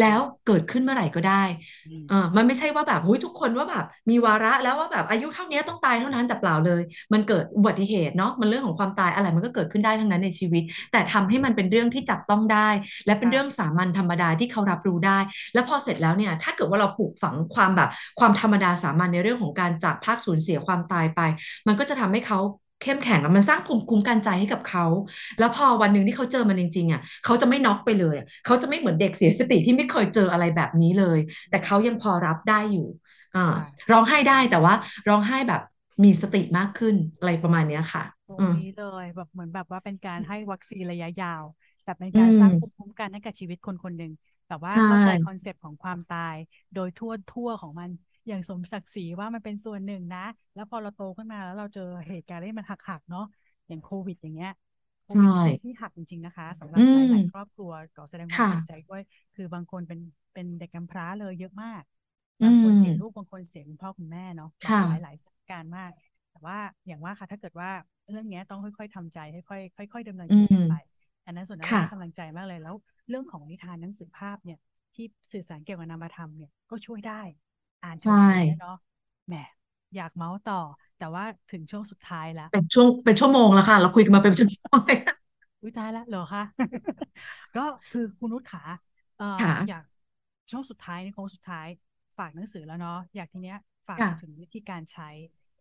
แล้วเกิดขึ้นเมื่อไหร่ก็ได้อืมเออมันไม่ใช่ว่าแบบหุ้ยทุกคนว่าแบบมีวาระแล้วว่าแบบอายุเท่านี้ต้องตายเท่านั้นแต่เปล่าเลย มันเกิดอุบัติเหตุเนาะมันเรื่องของความตายอะไรมันก็เกิดขึ้นได้ทั้งนั้นในชีวิต แต่ทำให้มันเป็นเรื่องที่จับต้องได้ และเป็นเรื่องค่ะสามัญธรรมดาที่เขารับรู้ได้ แล้วพอเสร็จแล้วเนี่ยถ้าเกิดว่าเราปลูกฝังความแบบความธรรมดาสามัญในเรื่องของการจากพรากสูญเสียความตายไป มันก็จะทำให้เขาเข้มแข็งอะมันสร้างภูมิคุ้มกันใจให้กับเขา แล้วพอวันหนึ่งที่เขาเจอมันจริงๆอะเขาจะไม่น็อกไปเลยอะเขาจะไม่เหมือนเด็กเสียสติที่ไม่เคยเจออะไรแบบนี้เลย แต่เขายังพอรับได้อยู่อ่าค่ะร้องไห้ได้แต่ว่าร้องไห้แบบมีสติมากขึ้นอะไรประมาณเนี้ยค่ะตรงอืมนี้เลยแบบเหมือนแบบว่าเป็นการให้วัคซีนระยะยาว แบบเป็นอืการสร้างภูมิมคุ้มกันให้กับชีวิตคนคนหนึ่ง แต่ว่าใช่เข้าใจคอนเซปต์ของความตาย โดยทั่วทั่วของมันอย่างสมศักดิ์ศรีว่ามันเป็นส่วนหนึ่งนะ แล้วพอเราโตขึ้นมาแล้วเราเจอเหตุการณ์ที่มันหักๆเนาะอย่างโควิดอย่างเงี้ยโคใช่วิดเป็นช่วงที่หักจริงๆนะคะสำหอืรับหมลายๆครอบครัวก็แสดงความค่ะเสียใจด้วย คือบางคนเป็นเป็นเด็กกำพร้าเลยเยอะมากอืบางคนเสียลูกมบางคนเสียคุณพ่อคุณแม่เนาะค่ะหลายหลายๆสถานการณ์มาก แต่ว่าอย่างว่าค่ะถ้าเกิดว่าเรื่องเนี้ยต้องค่อย ๆทำใจค่อยๆค่อย ๆดำเนินอืชีวิตกันไปม อันนั้นส่วนนั้นเราค่ะให้กำลังใจมากเลยแล้ว เรื่องของนิทานหนังสือภาพเนี่ย ที่สื่อสารเกี่ยวกับนามธรรมเนี่ยก็ช่วยได้ อ่านใช่เพลินๆเนี่ยเนาะแหมอยากเมาส์ต่อ แต่ว่าถึงช่วงสุดท้ายแล้วเป็นช่วงเป็นชั่วโมงแล้วค่ะ เราคุยกันมาเป็นชั่วโมงเลยอุ้ยตายแล้วเหรอคะก็คือคุณนุชขาเอ่อค่ะอยากช่วงสุดท้ายในโค้งสุดท้ายฝากหนังสือแล้วเนาะอยากทีเนี้ยฝากถึงค่ะวิธีการใช้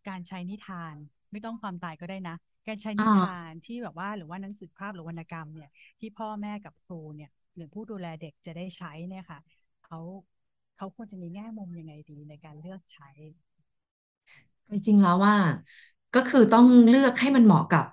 การใช้นิทาน ไม่ต้องความตายก็ได้นะ การใช้อ่นิทาานที่แบบว่าหรือว่าหนังสือภาพหรือวรรณกรรมเนี่ย ที่พ่อแม่กับครูเนี่ย หรือผู้ดูแลเด็กจะได้ใช้เนี่ยค่ะเขาเขาควรจะมีแง่มุมยังไงดีในการเลือกใช้ จริงๆแล้วว่า ก็คือต้องเลือกให้มันเหมาะกับ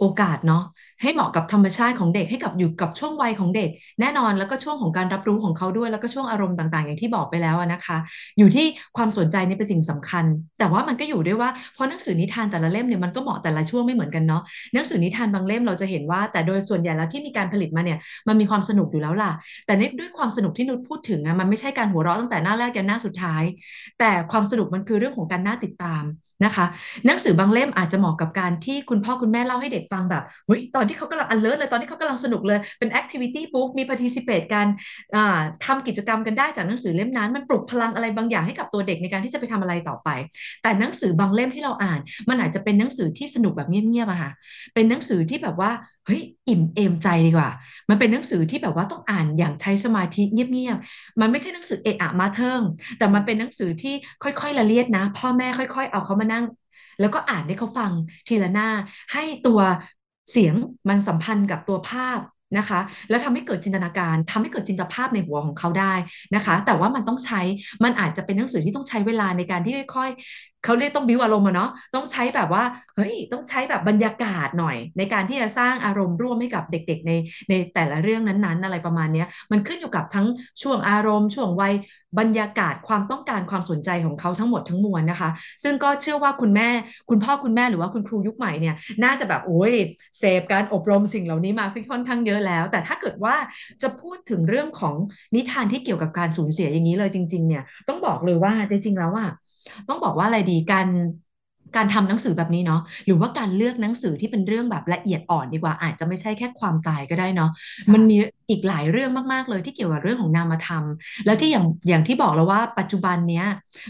โอกาสเนาะให้เหมาะกับธรรมชาติของเด็กให้กับอยู่กับช่วงวัยของเด็ก แน่นอนแล้วก็ช่วงของการรับรู้ของเขาด้วย แล้วก็ช่วงอารมณ์ต่าง ๆ อย่างที่บอกไปแล้วนะคะ อยู่ที่ความสนใจนี่เป็นสิ่งสำคัญ แต่ว่ามันก็อยู่ด้วยว่าเพราะหนังสือนิทานแต่ละเล่มเนี่ยมันก็เหมาะแต่ละช่วงไม่เหมือนกันเนาะหนังสือนิทานบางเล่มเราจะเห็นว่า แต่โดยส่วนใหญ่แล้วที่มีการผลิตมาเนี่ยมันมีความสนุกอยู่แล้วล่ะ แต่นด้วยความสนุกที่นุชพูดถึงอะมันไม่ใช่การหัวเราะตั้งแต่หน้าแรกยันหน้าสุดท้าย แต่ความสนุกมันคือเรื่องของการน่าติดตามนะคะ หนังสือบางเล่มอาจจะเหมาะกับการที่คุณพ่อคุณแม่เล่าให้เด็กฟังแบบเฮ้ยตอนที่เขากำลัง alert เลยตอนที่เขากำลังสนุกเลยเป็น activity book มี participate กันอ่าทำกิจกรรมกันได้จากหนังสือเล่มนั้น มันปลุกพลังอะไรบางอย่างให้กับตัวเด็กในการที่จะไปทำอะไรต่อไป แต่หนังสือบางเล่มที่เราอ่าน มันอาจจะเป็นหนังสือที่สนุกแบบเงียบๆอะค่ะเป็นหนังสือที่แบบว่าเฮ้ยอิ่มเอมใจดีกว่า มันเป็นหนังสือที่แบบว่าต้องอ่านอย่างใช้สมาธิเงียบๆ มันไม่ใช่หนังสือเอะอะมาเทิง แต่มันเป็นหนังสือที่ค่อยๆละเลียดนะ พ่อแม่ค่อย ๆ เอาเขามานั่ง แล้วก็อ่านให้เขาฟังทีละหน้า ให้ตัวเสียงมันสัมพันธ์กับตัวภาพนะคะ แล้วทำให้เกิดจินตนาการทำให้เกิดจินตภาพในหัวของเขาได้นะคะ แต่ว่ามันต้องใช้ มันอาจจะเป็นหนังสือที่ต้องใช้เวลาในการที่ค่อยๆเขาเรียกต้องบิวอารมณ์อะเนาะ ต้องใช้แบบว่า เฮ้ยต้องใช้แบบบรรยากาศหน่อย ในการที่จะสร้างอารมณ์ร่วมให้กับเด็ก ๆ ในในแต่ละเรื่องนั้นๆ อะไรประมาณนี้มันขึ้นอยู่กับทั้งช่วงอารมณ์ ช่วงวัยบรรยากาศความต้องการความสนใจของเขาทั้งหมดทั้งมวลนะคะ ซึ่งก็เชื่อว่าคุณแม่ คุณพ่อคุณแม่หรือว่าคุณครูยุคใหม่เนี่ยน่าจะแบบโอ้ยเสพการอบรมสิ่งเหล่านี้มาค่อนข้างเยอะแล้ว แต่ถ้าเกิดว่าจะพูดถึงเรื่องของนิทานที่เกี่ยวกับการสูญเสียอย่างนี้เลยจริง ๆ เนี่ยต้องบอกเลยว่าจริงๆแล้วอะต้องบอกว่าอะไรดีการ การทำหนังสือแบบนี้เนาะหรือว่าการเลือกหนังสือที่เป็นเรื่องแบบละเอียดอ่อนดีกว่า อาจจะไม่ใช่แค่ความตายก็ได้เนาะมันมีค่ะอีกหลายเรื่องมากๆเลยที่เกี่ยวกับเรื่องของนามธรรม แล้วที่อย่างอย่างที่บอกแล้วว่าปัจจุบันเนี้ย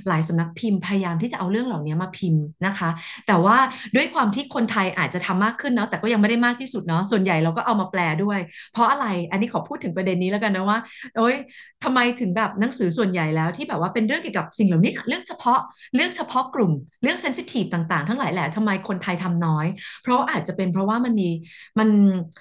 หลายสำนักพิมพ์พยายามที่จะเอาเรื่องเหล่านี้มาพิมพ์นะคะ แต่ว่าด้วยความที่คนไทยอาจจะทำมากขึ้นเนาะแต่ก็ยังไม่ได้มากที่สุดเนาะส่วนใหญ่เราก็เอามาแปลด้วย เพราะอะไรอันนี้ขอพูดถึงประเด็นนี้แล้วกันนะว่าโอ๊ยทำไมถึงแบบหนังสือส่วนใหญ่แล้วที่แบบว่าเป็นเรื่องเกี่ยวกับสิ่งเหล่านี้เรื่องเฉพาะเรื่องเฉพาะกลุ่มเรื่องเซนซิทีฟต่างๆ ทั้งหลายแหละทำไมคนไทยทำน้อย เพราะอาจจะเป็นเพราะว่ามันมีมัน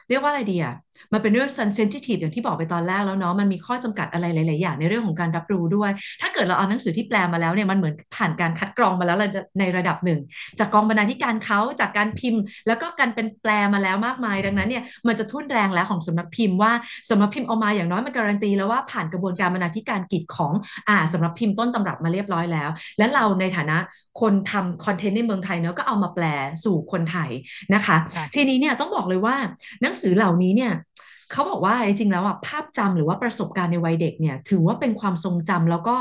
เรียกว่าอะไรดีอะ มันเป็นเรื่องเซนซิทีฟอย่างที่บอกไปตอนแรกแล้วเนาะมันมีข้อจำกัดอะไรหลาย ๆ อย่างในเรื่องของการรับรู้ด้วย ถ้าเกิดเราเอาหนังสือที่แปลมาแล้วเนี่ยมันเหมือนผ่านการคัดกรองมาแล้วในระดับหนึ่ง จากกองบรรณาธิการเขาจากการพิมพ์ แล้วก็การเป็นแปลมาแล้วมากมาย ดังนั้นเนี่ยมันจะทุ่นแรงแล้วของสำนักพิมพ์ว่าสำนักพิมพ์เอามาอย่างน้อยมันการันตีแล้วว่าผ่านกระบวนการบรรณาธิการกิจของอ่าสำนักพิมพ์ต้นตำรับมาเรียบร้อยแล้ว และเราในฐานะคนทำคอนเทนต์ในเมืองไทยเนาะก็เอามาแปลสู่คนไทยนะคะ ทีค่ะนี้เนี่ยต้องบอกเลยว่าหนังสือเหล่านี้เนี่ย เขาบอกว่าจริงๆแล้วอะภาพจำหรือว่าประสบการณ์ในวัยเด็กเนี่ย ถือว่าเป็นความทรงจำแล้วก็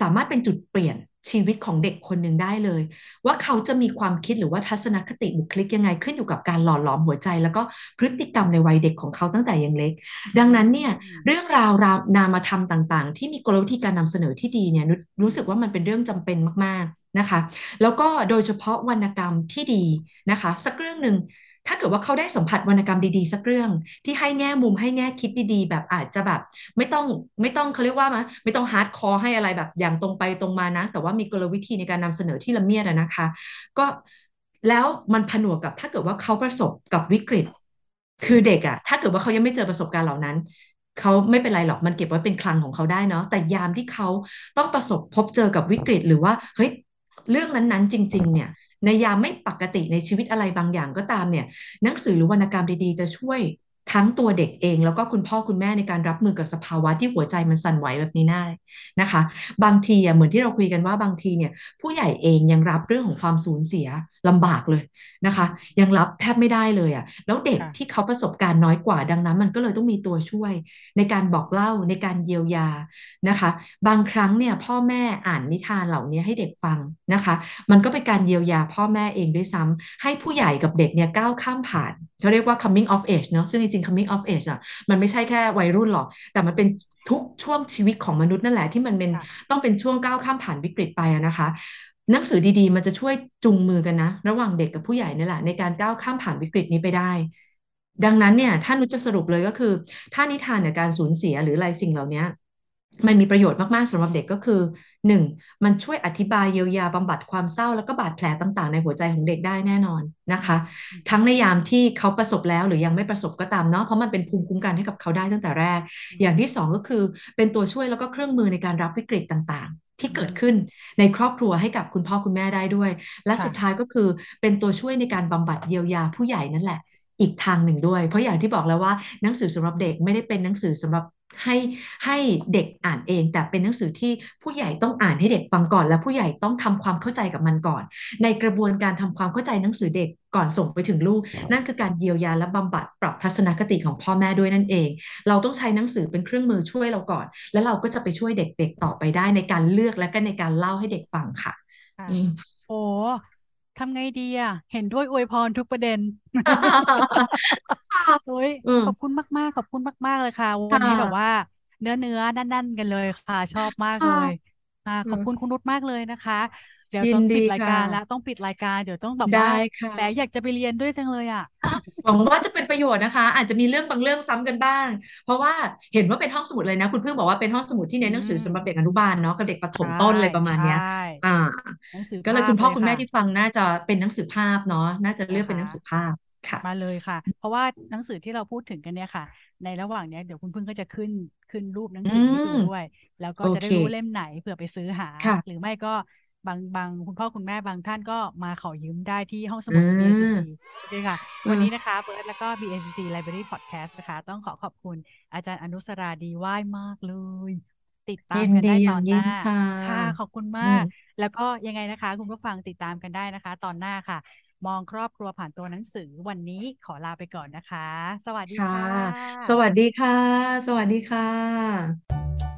สามารถเป็นจุดเปลี่ยนชีวิตของเด็กคนหนึ่งได้เลย ว่าเขาจะมีความคิดหรือว่าทัศนคติบุคลิกยังไงขึ้นอยู่กับการหล่อหลอมหัวใจ แล้วก็พฤติกรรมในวัยเด็กของเขาตั้งแต่ยังเล็ก ดังนั้นเนี่ยเรื่องราวราวนามาธรรมต่างๆ ที่มีกลวิธีการนำเสนอที่ดีเนี่ยรู้สึกว่ามันเป็นเรื่องจำเป็นมากๆนะคะ แล้วก็โดยเฉพาะวรรณกรรมที่ดีนะคะ สักเรื่องหนึ่ง ถ้าเกิดว่าเขาได้สัมผัสวรรณกรรมดีๆ สักเรื่อง ที่ให้แง่มุมให้แง่คิดดีๆ แบบอาจจะแบบ ไม่ต้องไม่ต้องเขาเรียกว่ามาไม่ต้อง hardcore ให้อะไรแบบอย่างตรงไปตรงมานะ แต่ว่ามีกลวิธีในการนำเสนอที่ละเมียดนะคะ ก็แล้วมันผนวกกับถ้าเกิดว่าเขาประสบกับวิกฤต คือเด็กอะถ้าเกิดว่าเขายังไม่เจอประสบการณ์เหล่านั้นเขาไม่เป็นไรหรอกมันเก็บไว้เป็นคลังของเขาได้เนาะแต่ยามที่เขาต้องประสบพบเจอกับวิกฤต หรือว่าเฮ้ยเรื่องนั้นๆ จริง ๆ เนี่ย ในยามไม่ปกติในชีวิตอะไรบางอย่างก็ตามเนี่ย หนังสือหรือวรรณกรรมดีๆ จะช่วยทั้งตัวเด็กเอง แล้วก็คุณพ่อคุณแม่ในการรับมือกับสภาวะที่หัวใจมันสั่นไหวแบบนี้ได้นะคะ บางทีอะเหมือนที่เราคุยกันว่าบางทีเนี่ย ผู้ใหญ่เองยังรับเรื่องของความสูญเสีย ลำบากเลยนะคะ ยังรับแทบไม่ได้เลยอะแล้วเด็กที่เขาประสบการณ์น้อยกว่าดังนั้น มันก็เลยต้องมีตัวช่วย ในการบอกเล่าในการเยียวยานะคะ บางครั้งเนี่ยพ่อแม่อ่านนิทานเหล่านี้ให้เด็กฟังนะคะ มันก็เป็นการเยียวยาพ่อแม่เองด้วยซ้ำให้ผู้ใหญ่กับเด็กเนี่ยก้าวข้ามผ่านเขาเรียกว่า coming of age เนาะซึ่งจริงๆ coming of age อะมันไม่ใช่แค่วัยรุ่นหรอก แต่มันเป็นทุกช่วงชีวิตของมนุษย์นั่นแหละที่มันเป็นต้องเป็นช่วงก้าวข้ามผ่านวิกฤตไปนะคะ หนังสือดีๆ มันจะช่วยจูงมือกันนะ ระหว่างเด็กกับผู้ใหญ่นี่แหละ ในการก้าวข้ามผ่านวิกฤตนี้ไปได้ ดังนั้นเนี่ยถ้านุชจะสรุปเลยก็คือ ถ้านิทานเนี่ยการสูญเสียหรืออะไรสิ่งเหล่านี้มันมีประโยชน์มากๆสำหรับเด็กก็คือ 1. มันช่วยอธิบายเยียวยาบำบัดความเศร้า แล้วก็บาดแผลต่างๆ ในหัวใจของเด็กได้แน่นอนนะคะ ทั้งในยามที่เขาประสบแล้วหรือยังไม่ประสบก็ตามเนาะเพราะมันเป็นภูมิคุ้มกันให้กับเขาได้ตั้งแต่แรก อย่างที่ 2 ก็คือเป็นตัวช่วยแล้วก็เครื่องมือในการรับวิกฤตต่างๆ ที่เกิดขึ้นในครอบครัวให้กับคุณพ่อคุณแม่ได้ด้วย และสุดท้ายก็คือเป็นตัวช่วยในการบำบัดเยียวยาผู้ใหญ่นั่นแหละ อีกทางหนึ่งด้วย เพราะอย่างที่บอกแล้วว่าหนังสือสำหรับเด็กไม่ได้เป็นหนังสือสำหรับให้ให้เด็กอ่านเอง แต่เป็นหนังสือที่ผู้ใหญ่ต้องอ่านให้เด็กฟังก่อน และผู้ใหญ่ต้องทำความเข้าใจกับมันก่อน ในกระบวนการทำความเข้าใจหนังสือเด็กก่อนส่งไปถึงลูก นั่นคือการเยียวยาและบำบัดปรับทัศนคติของพ่อแม่ด้วยนั่นเอง เราต้องใช้หนังสือเป็นเครื่องมือช่วยเราก่อน แล้วเราก็จะไปช่วยเด็กๆต่อไปได้ในการเลือกและก็ในการเล่าให้เด็กฟังค่ะโอ้ ทำไงดีอะเห็นด้วยอวยพรทุกประเด็นโอ้ยขอบคุณมาก ๆ ขอบคุณมาก ๆ เลยค่ะ วันนี้แบบว่า เนื้อเนื้อนั่น ๆ กันเลยค่ะ ชอบมากเลย อ่า ขอบคุณคุณนุชมากเลยนะคะ เดี๋ยวต้องปิดรายการแล้วต้องปิดรายการเดี๋ยวต้องแบบว่าแหมอยากจะไปเรียนด้วยจังเลยอะ หวังว่าจะเป็นประโยชน์นะคะ อาจจะมีเรื่องบางเรื่องซ้ำกันบ้าง เพราะว่าเห็นว่าเป็นห้องสมุดเลยนะ คุณเพิ่งบอกว่าเป็นห้องสมุดที่เน้นหนังสือสำหรับเด็กอนุบาลเนาะกับเด็กประถมต้นเลยประมาณเนี้ย อ่าก็เลยคุณพ่อคุณแม่ที่ฟังน่าจะเป็นหนังสือภาพเนาะน่าจะเลือกเป็นหนังสือภาพค่ะ มาเลยค่ะ เพราะว่าหนังสือที่เราพูดถึงกันเนี่ยค่ะ ในระหว่างเนี้ยเดี๋ยวคุณพึ่งก็จะขึ้นขึ้นรูปหนังสือให้ดูด้วย แล้วก็จะได้รู้เล่มไหนเผื่อไปซื้อหาหรือไม่ก็ บางบางคุณพ่อคุณแม่บางท่านก็มาขอยืมได้ที่ห้องสมุด BNCC ด้วยค่ะ วันนี้นะคะเบิร์ดแล้วก็ BNCC Library Podcast นะคะ ต้องขอขอบคุณอาจารย์อนุสราดีว่ายมากเลย ติดตามกันได้ตอนหน้าค่ะ ขอบคุณมาก แล้วก็ยังไงนะคะ คุณผู้ฟังติดตามกันได้นะคะ ตอนหน้าค่ะ มองครอบครัวผ่านตัวหนังสือวันนี้ขอลาไปก่อนนะคะ สวัสดีค่ะ สวัสดีค่ะ สวัสดีค่ะ